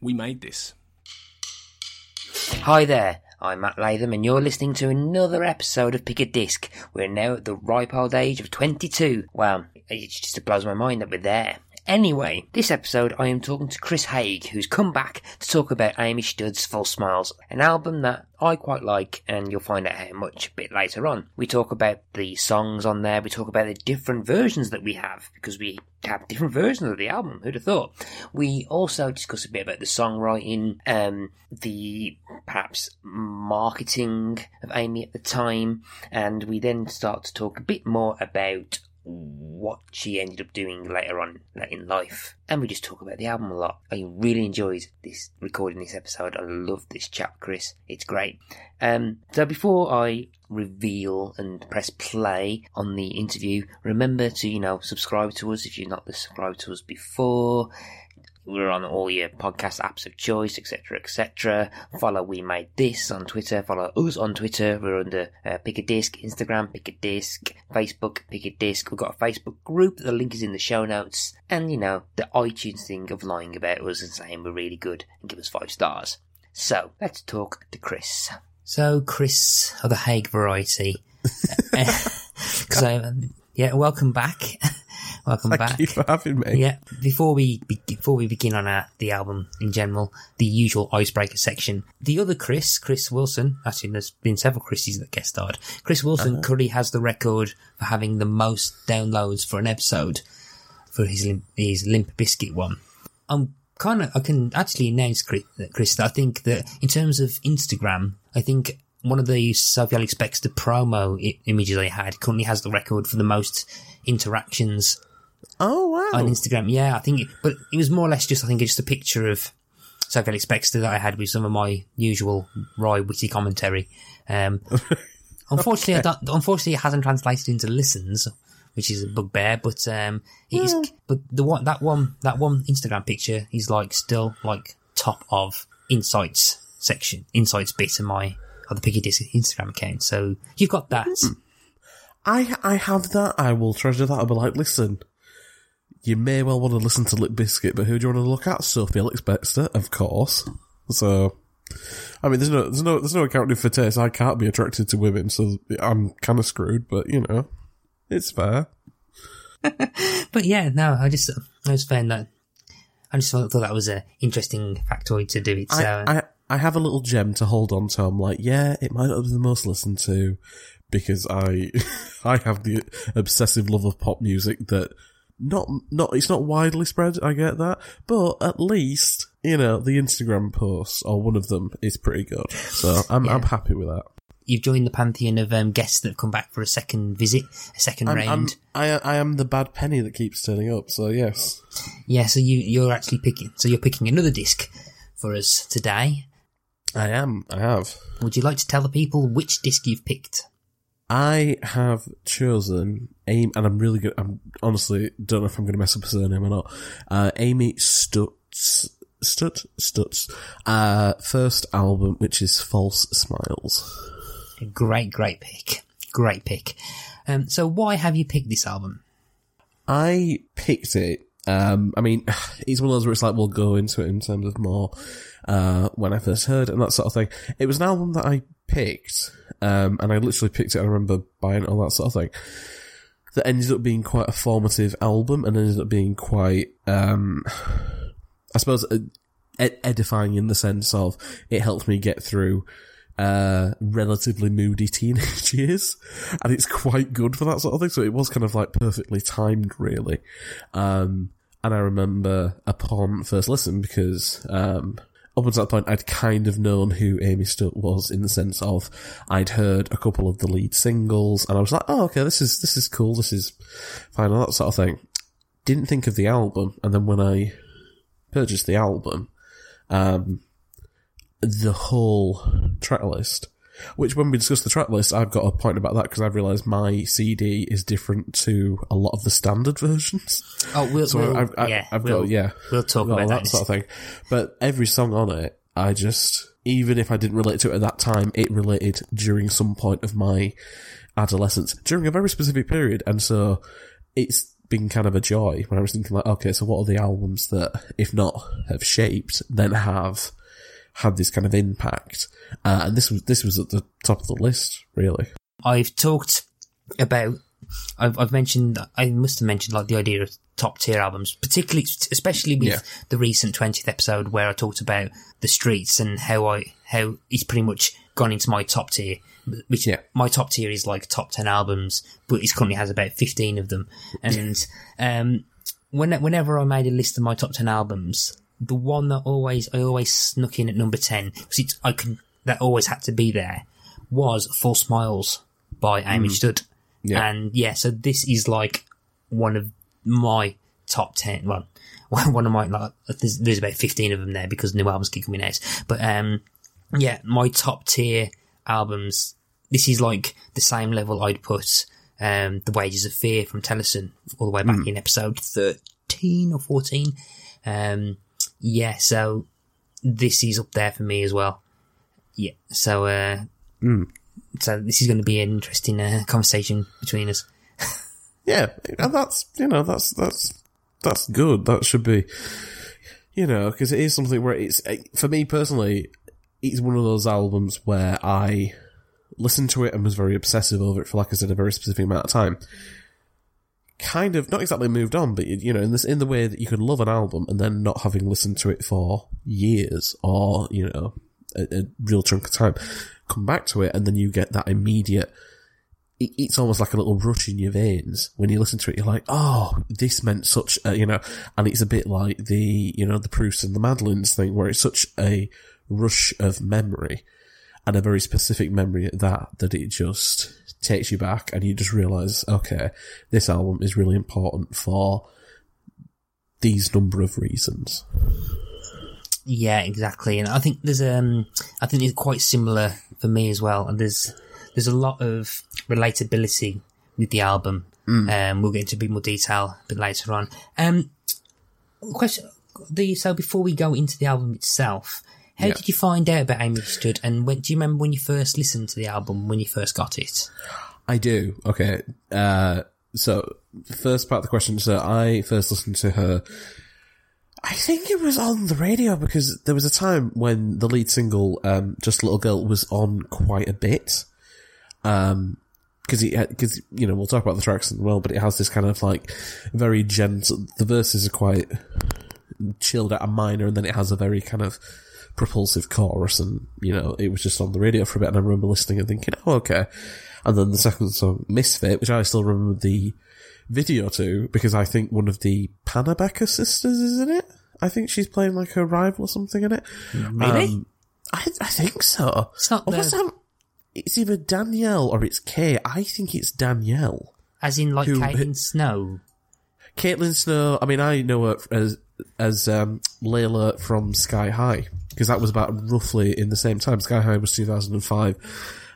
We made this. Hi there, I'm Matt Latham, and you're listening to another episode of Pick a Disc. We're now at the ripe old age of 22. Well, it just blows my mind that we're there. Anyway, this episode I am talking to Chris Haig, who's come back to talk about Amy Studt's False Smiles, an album that I quite like, and you'll find out how much a bit later on. We talk about the songs on there, we talk about the different versions that we have, because we have different versions of the album, who'd have thought? We also discuss a bit about the songwriting, um, the perhaps marketing of Amy at the time, and we then start to talk a bit more about what she ended up doing later on in life. And we just talk about the album a lot. I really enjoyed this recording this episode. I love this chap, Chris. It's great. Um, so before I reveal and press play on the interview, remember to, you know, subscribe to us if you're not subscribed to us before. We're on all your podcast apps of choice, etc., etc. Follow We Made This on Twitter. Follow us on Twitter. We're under uh, Pick a Disc, Instagram, Pick a Disc, Facebook, Pick a Disc. We've got a Facebook group. The link is in the show notes. And, you know, the iTunes thing of lying about us and saying we're really good and give us five stars. So, let's talk to Chris. So, Chris of the Haig variety. so, um, yeah, welcome back. Welcome Thank back. you for having me. Yeah. Before we be- before we begin on our, the album in general, the usual icebreaker section. The other Chris, Chris Wilson, actually there's been several Chris's that guest starred. Chris Wilson uh-huh. currently has the record for having the most downloads for an episode for his Limp, his Limp Bizkit one. I'm kind of I can actually announce Chris, Chris that I think that in terms of Instagram, I think one of the Sophie Ellis-Bextor promo I- images I had currently has the record for the most interactions Oh wow. on Instagram. Yeah, I think, it, but it was more or less just, I think, just a picture of Sophie Ellis-Bextor that I had with some of my usual Roy witty commentary. Um, unfortunately, I don't, unfortunately, it hasn't translated into listens, which is a bugbear. But um, it is. But the one that one that one Instagram picture is like still like top of insights section, insights bit of my of the Pick a Disc Instagram account. So you've got that. I I have that. I will treasure that. I'll be like, listen, you may well want to listen to Lip Biscuit, but who do you want to look at? Sophie Ellis-Bextor, of course. So, I mean, there's no there's no there's no accounting for taste. I can't be attracted to women, so I'm kind of screwed. But you know, it's fair. But yeah, no, I just I just found that I just thought, that was an interesting factoid to do it. So I, I I have a little gem to hold on to. I'm like, yeah, it might not be the most listened to because I I have the obsessive love of pop music that not not it's not widely spread. I get that, but at least you know the Instagram posts or one of them is pretty good. So I'm I'm happy with that. you've joined the pantheon of um, guests that have come back for a second visit, a 2nd I'm, round. I'm, I I am the bad penny that keeps turning up. So yes, yeah, so you you're actually picking. So you're picking another disc for us today. I am. I have. Would you like to tell the people which disc you've picked? I have chosen Amy, and I'm really good. I'm honestly don't know if I'm going to mess up her surname or not. Uh, Amy Stutz, Stutz, Stutz, uh, first album, which is False Smiles. Great, great pick. Great pick. Um, so why have you picked this album? I picked it. Um, I mean, it's one of those where it's like we'll go into it in terms of more uh, when I first heard it and that sort of thing. It was an album that I picked, um, and I literally picked it. I remember buying it, all that sort of thing. That ended up being quite a formative album, and ended up being quite, um, I suppose, uh, ed- edifying in the sense of it helped me get through uh, relatively moody teenage years, and it's quite good for that sort of thing. So it was kind of like perfectly timed, really. Um, and I remember upon first listen because um, up until that point, I'd kind of known who Amy Studt was in the sense of I'd heard a couple of the lead singles, and I was like, oh, okay, this is this is cool, this is fine, and that sort of thing. Didn't think of the album, and then when I purchased the album, um, the whole track list. Which, when we discuss the track list, I've got a point about that because I've realised my CD is different to a lot of the standard versions. Oh, we'll, So we'll I've, I, yeah, I've we'll, got yeah, we'll talk about that that. sort of thing. But every song on it, I just even if I didn't relate to it at that time, it related during some point of my adolescence, during a very specific period, and so it's been kind of a joy when I was thinking like, okay, so what are the albums that, if not have shaped, then have had this kind of impact? Uh, and this was this was at the top of the list, really. I've talked about. I've, I've mentioned. I must have mentioned like the idea of top tier albums, particularly, especially with Yeah. the recent twentieth episode where I talked about the streets and how I how it's pretty much gone into my top tier. Which Yeah. my top tier is like top ten albums, but it currently has about fifteen of them. And um, when, whenever I made a list of my top ten albums, the one that always I always snuck in at number ten because it's I can that always had to be there was False Smiles by Amy Studt. Yeah. And yeah, so this is like one of my top 10. Well, one of my, like, there's, there's about 15 of them there because new albums keep coming out. But, um, yeah, my top tier albums, this is like the same level I'd put, um, The Wages of Fear from Tellison all the way back in episode 13 or 14. Um, yeah, so this is up there for me as well. Yeah, so, uh, so this is going to be an interesting uh, conversation between us. Yeah, and that's you know that's that's that's good. That should be, you know, because it is something where it's for me personally, it's one of those albums where I listened to it and was very obsessive over it for, like I said, a very specific amount of time. Kind of not exactly moved on, but you know, in this in the way that you can love an album and then not having listened to it for years or you know a, a real chunk of time, come back to it and then you get that immediate it- it's almost like a little rush in your veins when you listen to it. You're like, oh, this meant such a, you know, and it's a bit like the, you know, the Proust and the Madeleines thing where it's such a rush of memory and a very specific memory at that, that it just takes you back and you just realize, okay, this album is really important for these number of reasons. Yeah, exactly. And I think there's um, I think it's quite similar for me as well. And there's there's a lot of relatability with the album. Um, we'll get into a bit more detail a bit later on. Um, question: the so before we go into the album itself, how Yeah. did you find out about Amy Studt? And when, do you remember when you first listened to the album? When you first got it? I do. Okay. Uh, so first part of the question. So I first listened to her. I think it was on the radio because there was a time when the lead single, um, "Just a Little Girl," was on quite a bit. Um, because it, because you know, we'll talk about the tracks as well, but it has this kind of like very gentle. The verses are quite chilled out and minor, and then it has a very kind of propulsive chorus, and you know, it was just on the radio for a bit, and I remember listening and thinking, oh, okay. And then the second song, Misfit, which I still remember the video to, because I think one of the Panabaker sisters is in it. I think she's playing like her rival or something in it. Really? Um, I, I think so. It's not the- it's either Danielle or it's Kay. I think it's Danielle. As in, like Who- Caitlin Snow. Caitlin Snow, I mean, I know her as, as, um, Layla from Sky High, because that was about roughly in the same time. Sky High was 2005,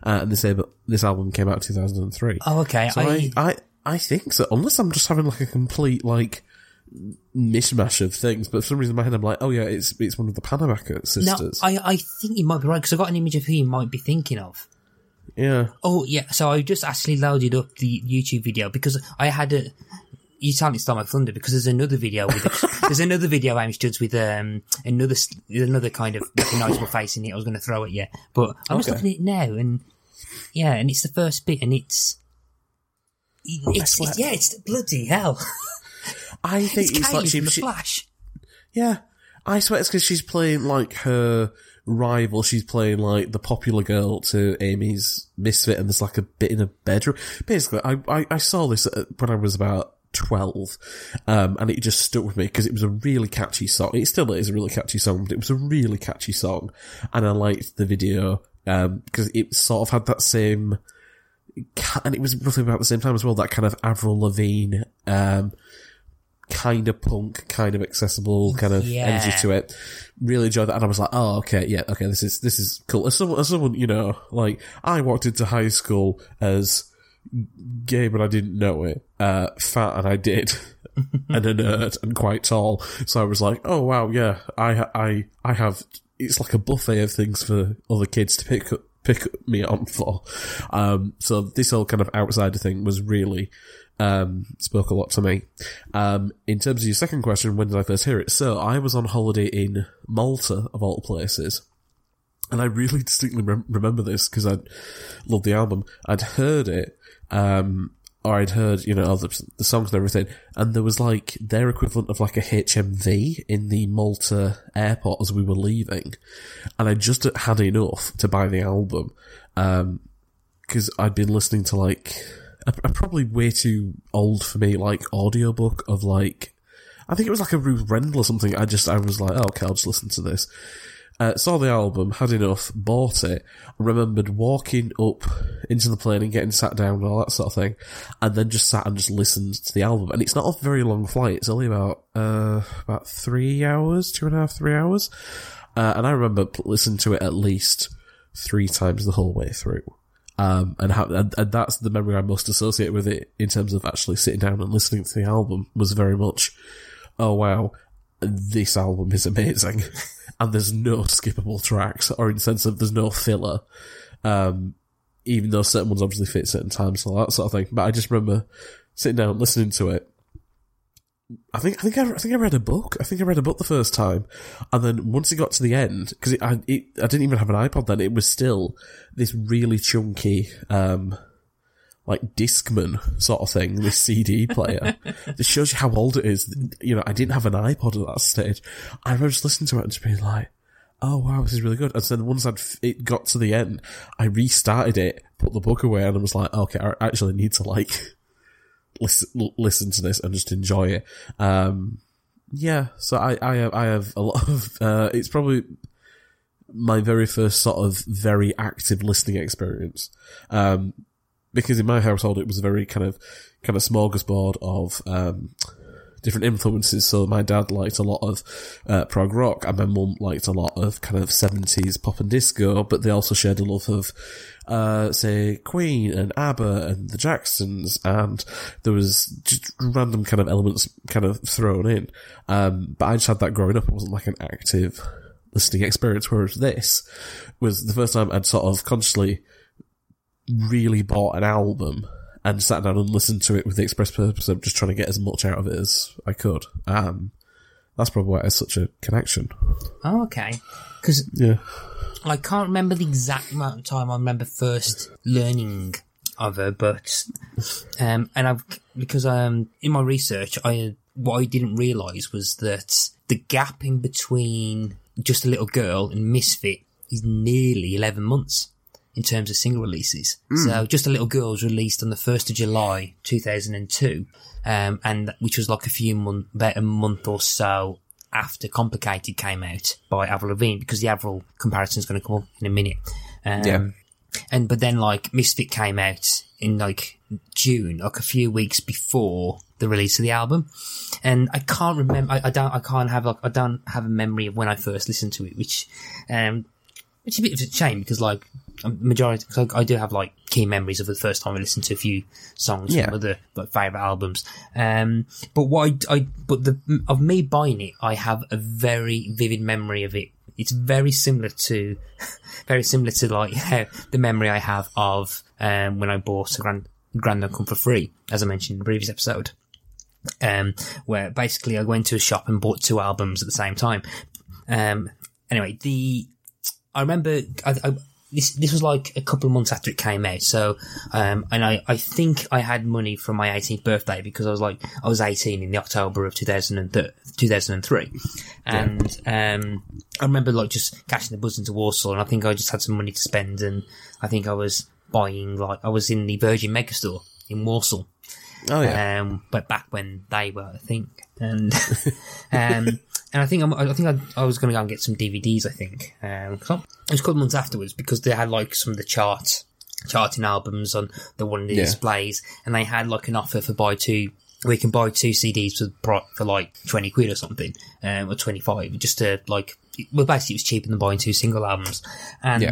uh, and this, this album came out in 2003. Oh, okay. so I, I, I think so, unless I'm just having like a complete, like, mishmash of things, but for some reason in my head I'm like, oh yeah, it's, it's one of the Panabaker no, sisters. I, I think you might be right because I got an image of who you might be thinking of. yeah. Oh yeah, so I just actually loaded up the YouTube video because I had a. You totally stole my thunder because there's another video with there's another video Amy Studt's with um another another kind of recognisable face in it. I was going to throw at you, but I was Okay. looking at it now and yeah, and it's the first bit and it's. It's, it's yeah, it's bloody hell. I think It's, it's, like she, from the she- Flash. Yeah, I swear it's because she's playing like her rival. She's playing like the popular girl to Amy's misfit, and there's like a bit in a bedroom. Basically, I I, I saw this when I was about. 12 um and it just stuck with me because it was a really catchy song it still is a really catchy song but it was a really catchy song and i liked the video um because it sort of had that same and it was roughly about the same time as well that kind of avril lavigne um kind of punk, kind of accessible, kind of Yeah. energy to it. Really enjoyed that, and I was like, "Oh, okay, yeah, okay, this is this is cool." As someone, as someone, you know, like I walked into high school as gay, but I didn't know it. Uh, fat, and I did, and a nerd, and quite tall. So I was like, "Oh wow, yeah, I I I have." It's like a buffet of things for other kids to pick up pick me on for. Um, so this whole kind of outsider thing was really um, spoke a lot to me. Um, in terms of your second question, when did I first hear it? So I was on holiday in Malta, of all places. And I really distinctly rem- remember this because I loved the album. I'd heard it, um, or I'd heard, you know, the, the songs and everything, and there was like their equivalent of like a HMV in the Malta airport as we were leaving. And I just had enough to buy the album, um, cause I'd been listening to like, a, a probably way too old for me, like audiobook of like, I think it was like a Ruth Rendell or something. I just, I was like, oh, okay, I'll just listen to this. Uh, saw the album, had enough, bought it, remembered walking up into the plane and getting sat down and all that sort of thing, and then just sat and just listened to the album. And it's not a very long flight, it's only about, uh, about three hours, two and a half, three hours. Uh, and I remember listening to it at least three times the whole way through. Um, and and, and that's the memory I most associate with it in terms of actually sitting down and listening to the album was very much, oh wow, this album is amazing. and there's no skippable tracks, or in the sense of there's no filler. Um, even though certain ones obviously fit certain times, all that sort of thing. But I just remember sitting down, listening to it. I think I think I, I think I read a book. I think I read a book the first time, and then once it got to the end, because I it, I didn't even have an iPod then. It was still this really chunky, um, like Discman sort of thing, this CD player. it shows you how old it is. You know, I didn't have an iPod at that stage. I remember just listening to it and just being like, oh wow, this is really good. And then once I'd, it got to the end, I restarted it, put the book away and I was like, okay, I actually need to like, listen, listen to this and just enjoy it. Um, yeah, so I, I have, I have a lot of, uh, it's probably, my very first sort of very active listening experience. Um, because in my household it was a very kind of kind of smorgasbord of um, different influences. So my dad liked a lot of uh, prog rock, and my mum liked a lot of kind of seventies pop and disco. But they also shared a love of, uh, say, Queen and ABBA and the Jacksons, and there was just random kind of elements kind of thrown in. Um, but I just had that growing up. It wasn't like an active listening experience. Whereas this was the first time I'd sort of consciously really bought an album and sat down and listened to it with the express purpose of just trying to get as much out of it as I could. Um, that's probably why it has such a connection. Oh, okay. Because Yeah. I can't remember the exact amount of time I remember first learning of her, but um, and I've because um in my research, I what I didn't realise was that the gap in between just a little girl and Misfit is nearly eleven months in terms of single releases. So just a little girl was released on the first of July, two thousand and two, um, and which was like a few month, about a month or so after Complicated came out by Avril Lavigne, because the Avril comparison is going to come up in a minute. Um, Yeah. And but then like Misfit came out in like June, like a few weeks before the release of the album, and I can't remember. I, I don't. I can't have like I don't have a memory of when I first listened to it, which, um, which is a bit of a shame because like majority, cause I, I do have like key memories of the first time I listened to a few songs Yeah. from other like favorite albums. Um, but what I, I but the of me buying it, I have a very vivid memory of it. It's very similar to, very similar to like the memory I have of um, when I bought a Grand Grand Don't for Free, as I mentioned in the previous episode. Um, where basically I went to a shop and bought two albums at the same time. Um, anyway, the I remember I, I, this this was like a couple of months after it came out. So, um, and I, I think I had money from my 18th birthday because I was like I was 18 in the October of 2000 2003, and um, I remember like just catching the bus into Warsaw, and I think I just had some money to spend, and I think I was buying like I was in the Virgin Megastore in Warsaw. Oh yeah. Um, but back when they were, I think, and um, and I think I'm, I think I, I was going to go and get some DVDs. I think um, it was a couple of months afterwards because they had like some of the chart charting albums on the one of the Yeah. displays, and they had like an offer for buy two. We can buy two CDs for for like twenty quid or something, um, or twenty five, just to like. Well, basically, it was cheaper than buying two single albums, and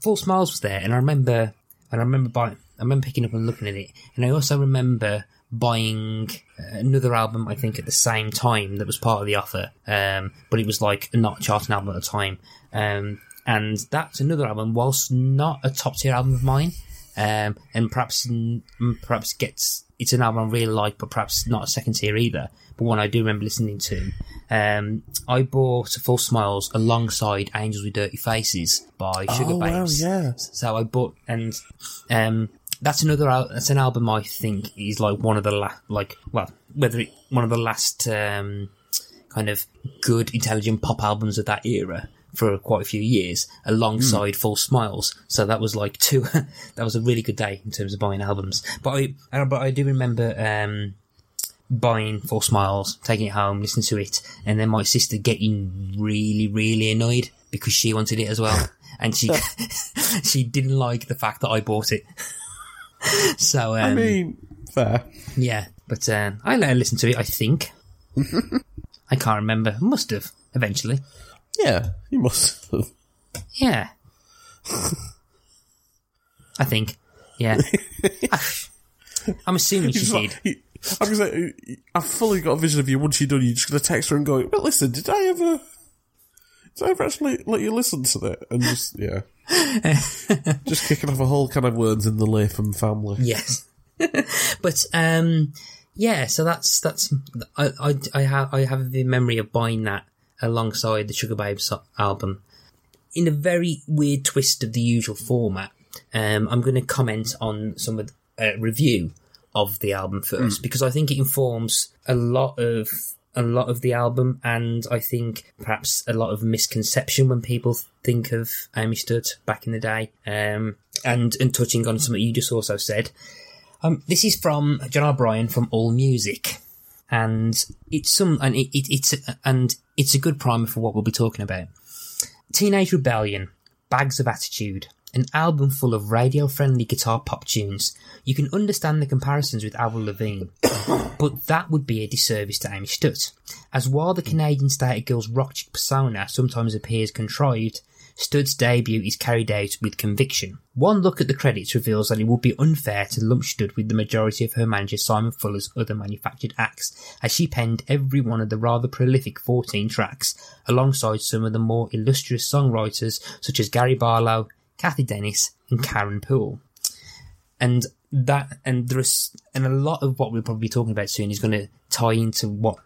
False Smiles was there, and I remember, and I remember buying, I remember picking up and looking at it, and I also remember buying uh, another album, I think, at the same time that was part of the offer, um, but it was like not a charting album at the time, um, and that's another album, whilst not a top tier album of mine, um, and perhaps, perhaps gets it's an album I really like, but perhaps not a second tier either. But one I do remember listening to. Um, I bought False Smiles alongside Angels with Dirty Faces by Sugar Oh, wow, yeah. So I bought, and um, that's another. al- That's an album I think is like one of the la- like well, whether it, one of the last um, kind of good intelligent pop albums of that era for quite a few years, alongside False Smiles. So that was like two. that was a really good day in terms of buying albums. But I, uh, but I do remember. Um, buying False Smiles, taking it home, listening to it, and then my sister getting really, really annoyed because she wanted it as well, and she she didn't like the fact that I bought it. so um, I mean, fair. yeah, but um, I let her listen to it. I think I can't remember. Must have eventually. Yeah, you must have. Yeah, I think. Yeah, I'm assuming she Just did. he- I'm gonna say, I've fully got a vision of you once you're done. You're just gonna text her and go, "But listen, did I ever, did I ever actually let you listen to that?" And just yeah, just kicking off a whole kind of words in the Latham family. Yes. but um yeah, so that's that's I I I have I have a memory of buying that alongside the Sugababes album. In a very weird twist of the usual format, um, I'm going to comment on some of the uh, review of the album first because I think it informs a lot of a lot of the album, and I think perhaps a lot of misconception when people think of Amy Studt back in the day. Um, and and touching on something you just also said, um, this is from John O'Brien from All Music, and it's some and it, it, it's and it's a good primer for what we'll be talking about. Teenage Rebellion, Bags of Attitude, an album full of radio-friendly guitar pop tunes. You can understand the comparisons with Avril Lavigne, but that would be a disservice to Amy Studt, as while the Canadian Static Girl's rock chick persona sometimes appears contrived, Studt's debut is carried out with conviction. One look at the credits reveals that it would be unfair to lump Studt with the majority of her manager Simon Fuller's other manufactured acts, as she penned every one of the rather prolific 14 tracks, alongside some of the more illustrious songwriters such as Gary Barlow, Cathy Dennis, and mm-hmm. Karen Poole. And that, and there's, and a lot of what we'll probably be talking about soon is going to tie into what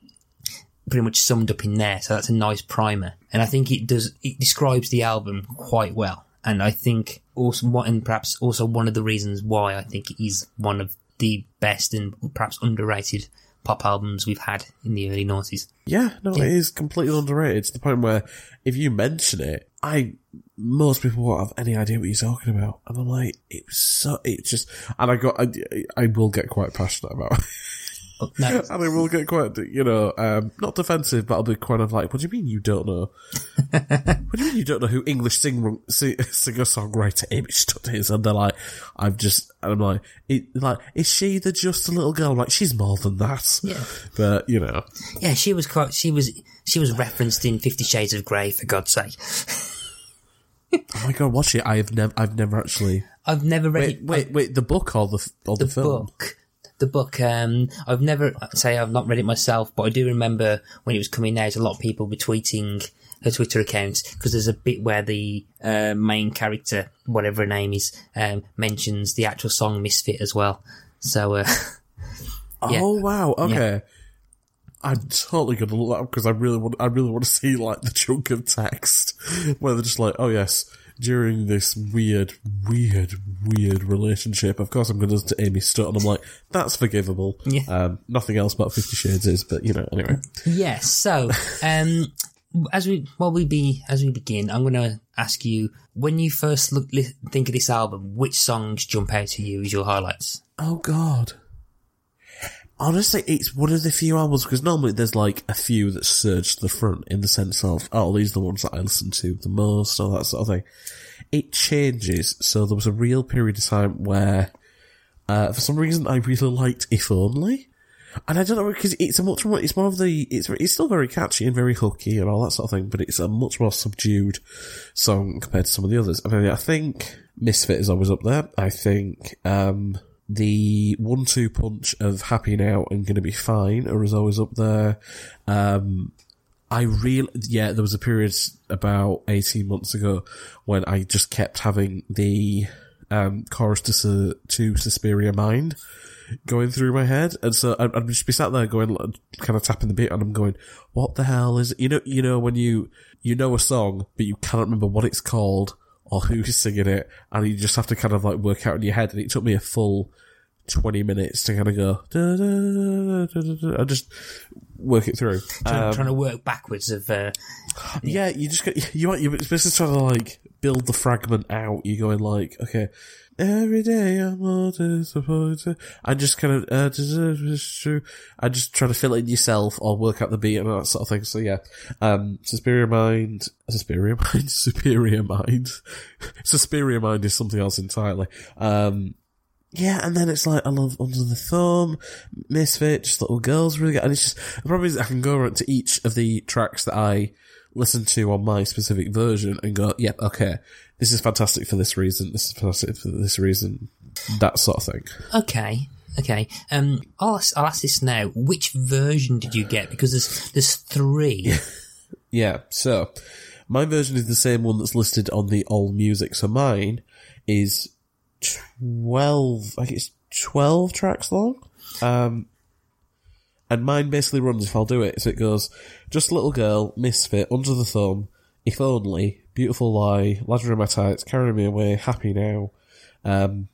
pretty much summed up in there. So that's a nice primer. And I think it does, it describes the album quite well. And I think also, what, and perhaps also one of the reasons why I think it is one of the best and perhaps underrated pop albums we've had in the early noughties. Yeah, no, it is completely underrated to the point where if you mention it, I most people won't have any idea what you're talking about, and I'm like, it was so, it's just, and I got, I, I will get quite passionate about. it. No, And I will get quite, you know, um, not defensive, but I'll be kind of like, what do you mean you don't know? what do you mean you don't know who English sing, sing, singer-songwriter Amy Studt is? And they're like, I'm just, and I'm like, it, like, is she the just a little girl? I'm like, she's more than that. Yeah. But, you know, yeah, she was quite, she was, she was referenced in Fifty Shades of Grey, for God's sake. Oh my god, watch it. I have never, I've never actually, I've never read wait, it. wait, wait, the book or the, or the, film? the film? book. The book, um, I've never, say I've not read it myself, but I do remember when it was coming out, a lot of people were tweeting her Twitter account, because there's a bit where the, uh, main character, whatever her name is, um, mentions the actual song Misfit as well. So, uh, Yeah. Oh wow, okay. I'm totally gonna look that up because I really want. I really want to see like the chunk of text where they're just like, "Oh yes, during this weird, weird, weird relationship, of course I'm going to listen to Amy Studt," and I'm like, "That's forgivable." Yeah. Um, nothing else about Fifty Shades is, but you know, anyway. yes, so, um, as we, while we be, as we begin, I'm going to ask you, when you first look, li- think of this album, which songs jump out to you as your highlights? Oh god. Honestly, it's one of the few albums because normally there's like a few that surge to the front in the sense of, oh, these are the ones that I listen to the most, or that sort of thing. It changes. So there was a real period of time where, uh, for some reason I really liked If Only. And I don't know because it's a much more, it's more of the, it's, it's still very catchy and very hooky and all that sort of thing, but it's a much more subdued song compared to some of the others. I mean, I think Misfit is always up there. I think, um, the one-two punch of Happy Now and Gonna Be Fine are is always up there. Um, I really, yeah, there was a period about 18 months ago when I just kept having the, um, chorus to, to Suspiria Mind going through my head. And so I'd, I'd just be sat there going, kind of tapping the beat and I'm going, what the hell is it? You know, you know, when you, you know a song, but you can't remember what it's called or who's singing it. And you just have to kind of like work out in your head. And it took me a full 20 minutes to kind of go, da, da, da, and just work it through. Trying, Um, trying to work backwards of. Uh, yeah, you just get, you want, you're basically trying to like build the fragment out. You're going like, okay, every day I'm more disappointed. I just kind of, uh, it's true. And just try to fill in yourself or work out the beat and that sort of thing. So yeah, um, Suspiria Mind, superior Mind, Superior Mind, superior Mind is something else entirely. Um, yeah, and then it's like I love Under the Thumb, Misfit, just little girls really good. And it's just the problem is I can go around to each of the tracks that I listen to on my specific version and go, yep, okay, this is fantastic for this reason, this is fantastic for this reason, that sort of thing. okay. Okay. Um, I'll ask, I'll ask this now. Which version did you get? Because there's there's three. Yeah, so my version is the same one that's listed on the All Music. So mine is twelve. I think it's twelve tracks long. Um, and mine basically runs if I'll do it. So it goes just a little girl, misfit, under the thumb, if only, beautiful lie, ladder in my tights, carry me away, happy now. Um,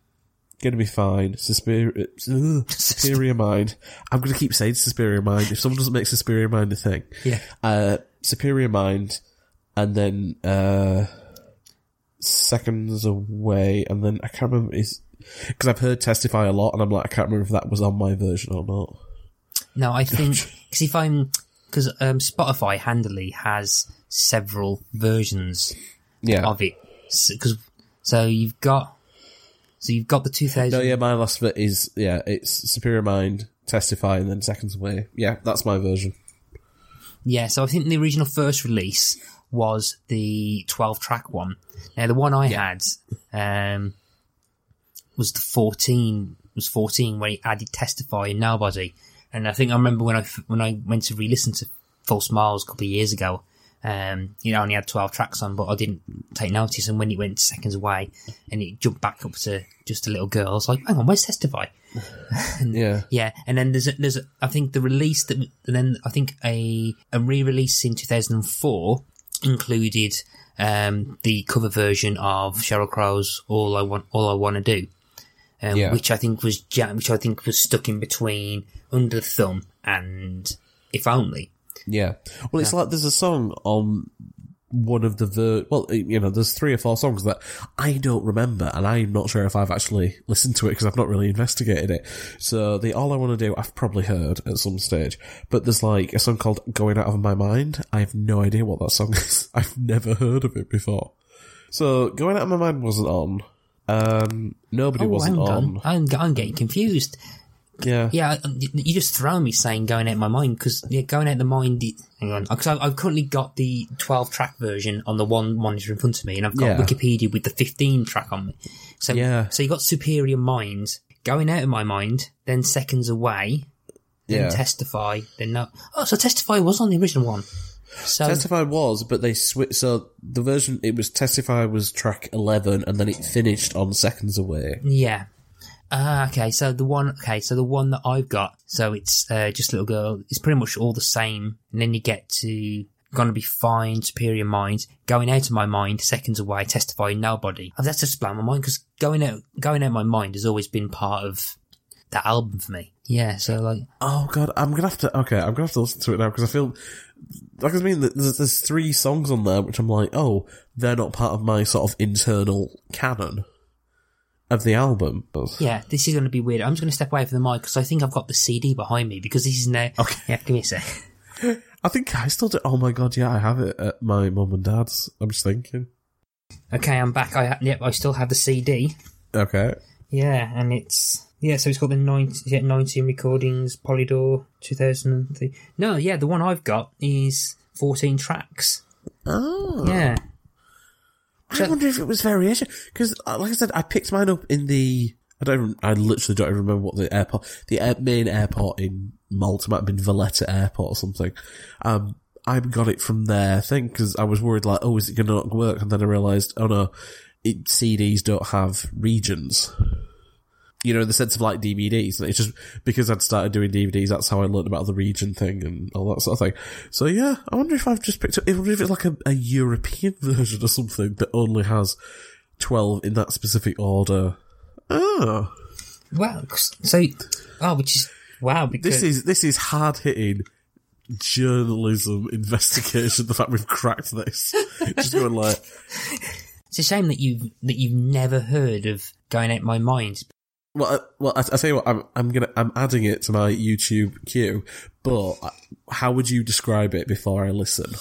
gonna be fine. Suspiria, ugh, Superior Mind. I'm gonna keep saying Superior Mind. If someone doesn't make Superior Mind a thing, Yeah. uh, Superior Mind, and then uh, Seconds Away, and then I can't remember is because I've heard Testify a lot, and I'm like I can't remember if that was on my version or not. No, I think because if I'm because um, Spotify handily has several versions Yeah. of it. Because so you've got so you've got the 2000. no, yeah, my last bit is yeah, it's Superior Mind, Testify, and then Seconds Away. Yeah, that's my version. Yeah, so I think the original first release was the 12 track one. Now the one I had um, was the 14 was 14 where he added Testify and Nobody. And I think I remember when I when I went to re-listen to False Smiles a couple of years ago, um, you know, I only had 12 tracks on, but I didn't take notice. And when it went seconds away and it jumped back up to just a little girl, I was like, hang on, where's Testify? Yeah, Yeah, and then there's a, there's a, I think the release that and then I think a a re-release in 2004 included um, the cover version of Sheryl Crow's "All I Want All I Want to Do," um, Yeah. which I think was ja- which I think was stuck in between Under the Thumb and If Only. Yeah. Well, it's like there's a song on one of the ver- well, you know, there's three or four songs that I don't remember, and I'm not sure if I've actually listened to it because I've not really investigated it. So the All I Want to Do I've probably heard at some stage, but there's like a song called Going Out of My Mind. I have no idea what that song is. I've never heard of it before. So Going Out of My Mind wasn't on. Um, nobody Oh, wasn't on. on, I'm, I'm getting confused. Yeah, Yeah, um, you you just throw me saying going out of my mind because yeah, going out of the mind. Hang on, because I've currently got the 12 track version on the one monitor in front of me, and I've got Yeah. Wikipedia with the 15 track on me. So Yeah. so you got Superior Mind going out of my mind, then Seconds Away, then yeah. Testify, then no. Oh, so Testify was on the original one. So Testify was, but they switched. So the version it was Testify was track eleven, and then it finished on Seconds Away. Yeah. Ah, okay. So the one, okay. So the one that I've got, so it's uh, just little girl. It's pretty much all the same, and then you get to gonna be fine, superior mind, going out of my mind, seconds away, testifying nobody. Oh, that's just blown my mind because going out, going out my mind has always been part of that album for me. Yeah. So like, Oh god, I'm gonna have to. Okay, I'm gonna have to listen to it now because I feel like I mean there's, there's three songs on there which I'm like, oh, they're not part of my sort of internal canon of the album. Yeah, this is gonna be weird. I'm just gonna step away from the mic because I think I've got the CD behind me because this is now. Okay. Yeah. Give me a sec. I think I still do. Oh my god, yeah, I have it at my mum and dad's. I'm just thinking. Okay, I'm back. I ha- yep, I still have the CD. Okay. Yeah, and it's yeah, so it's got the 19, yeah, 19 recordings, Polydor, 2003. No, yeah, the one I've got is 14 tracks. Oh. Yeah. I wonder if it was variation because, like I said, I picked mine up in the. I don't. even- I literally don't even remember what the airport, the air, main airport in Malta might have been Valletta Airport or something. Um, I got it from there. I think because I was worried, like, oh, is it going to not work? And then I realised, oh no, it, CDs don't have regions. You know, in the sense of like DVDs. It's just because I'd started doing DVDs, that's how I learned about the region thing and all that sort of thing. So yeah, I wonder if I've just picked up, I wonder if it's like a, a European version or something that only has 12 in that specific order. Oh. Well, so, oh, which is, wow, because. This is, this is hard hitting journalism investigation. the fact we've cracked this. Just going like, It's a shame that you've that you've never heard of going out my mind. Well, uh, well, I, I tell you what, I'm, I'm gonna, I'm adding it to my YouTube queue, but how would you describe it before I listen?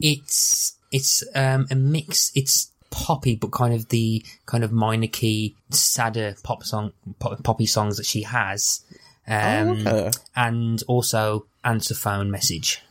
It's it's um, a mix. It's poppy, but kind of the kind of minor key, sadder pop song, pop, poppy songs that she has, um, okay. and also answer phone message.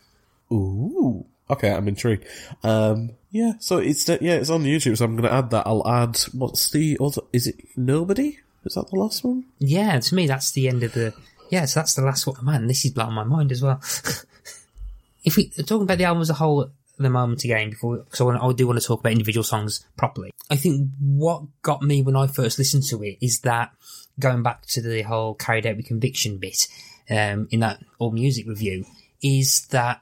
Ooh. Okay, I'm intrigued. Um, yeah, so it's yeah, it's on YouTube, so I'm going to add that. I'll add what's the other? Is it nobody? Is that the last one? Yeah, to me that's the end of the. Yeah, so that's the last one. Man, this is blowing my mind as well. if we talking about the album as a whole the moment again, before because I, I do want to talk about individual songs properly. I think what got me when I first listened to it is that going back to the whole carried out with conviction bit um, in that all music review is that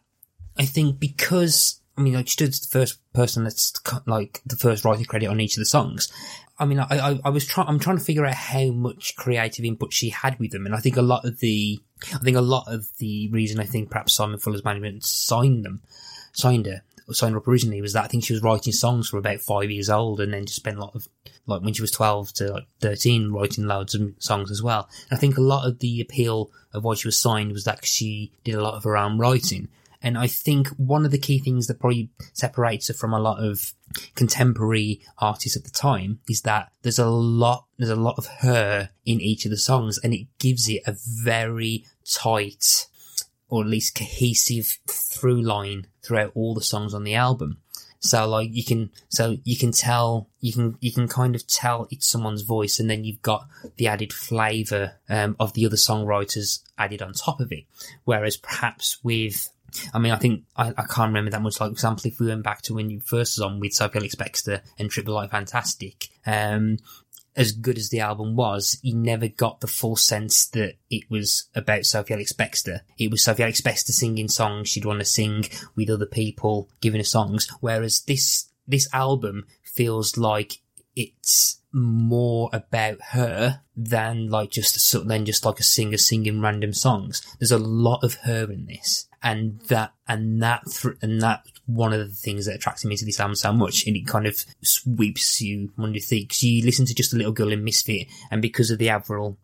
I think because I mean, like, she stood the first person that's like the first writing credit on each of the songs. I mean, I, I, I was trying, I'm trying to figure out how much creative input she had with them. And I think a lot of the, I think a lot of the reason I think perhaps Simon Fuller's management signed them, signed her, signed her up originally was that I think she was writing songs for about five years old and then just spent a lot of, like when she was 12 to like 13 writing loads of songs as well. And I think a lot of the appeal of why she was signed was that she did a lot of her own writing. And I think one of the key things that probably separates her from a lot of contemporary artists at the time is that there's a lot, there's a lot of her in each of the songs and it gives it a very tight or at least cohesive through line throughout all the songs on the album. So like you can, so you can tell, you can, you can kind of tell it's someone's voice and then you've got the added flavour, um, of the other songwriters added on top of it. Whereas perhaps with, I mean, I think I, I can't remember that much. Like, for example, if we went back to when you first was on with Ellis-Bextor and Trip the Light Fantastic, um, as good as the album was, you never got the full sense that it was about Sophie Ellis. It was Sophie Ellis singing songs she'd want to sing with other people, giving her songs. Whereas this, this album feels like it's more about her than like just than just like a singer singing random songs. There's a lot of her in this, and that and that th- and that one of the things that attracted me to this album so much, and it kind of sweeps you your feet because you listen to just a little girl in Misfit, and because of the Avril,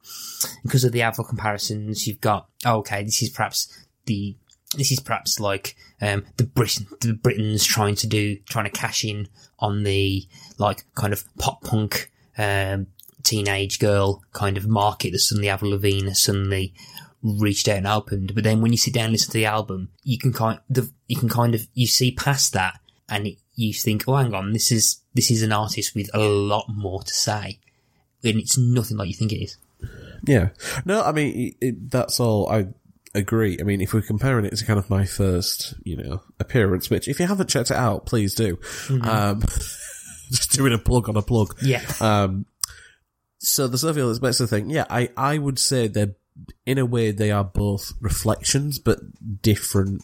because of the Avril comparisons, you've got oh, okay, this is perhaps the this is perhaps like um, the Britain, the Britons trying to do, trying to cash in on the like kind of pop punk um, teenage girl kind of market that suddenly Avril Lavigne suddenly reached out and opened. But then when you sit down and listen to the album, you can kind of, you can kind of, you see past that and it, you think, oh, hang on, this is, this is an artist with a lot more to say. And it's nothing like you think it is. Yeah. No, I mean, it, it, that's all I agree. I mean, if we're comparing it to kind of my first, you know, appearance, which if you haven't checked it out, please do. Mm-hmm. Um, just doing a plug on a plug. Yeah. Um, so the Sophie Ellis-Bextor thing, yeah, I, I would say they're, in a way, they are both reflections, but different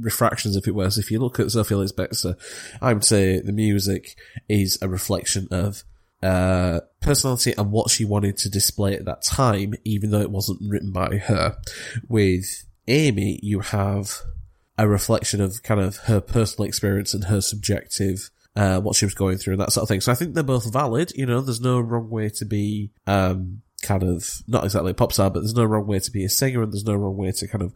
refractions, if it. So if you look at Sophie Ellis-Bextor, I would say the music is a reflection of uh, personality and what she wanted to display at that time, even though it wasn't written by her. With Amy, you have a reflection of kind of her personal experience and her subjective, uh, what she was going through and that sort of thing. So I think they're both valid. You know, there's no wrong way to be, um, kind of, not exactly a pop star, but there's no wrong way to be a singer and there's no wrong way to kind of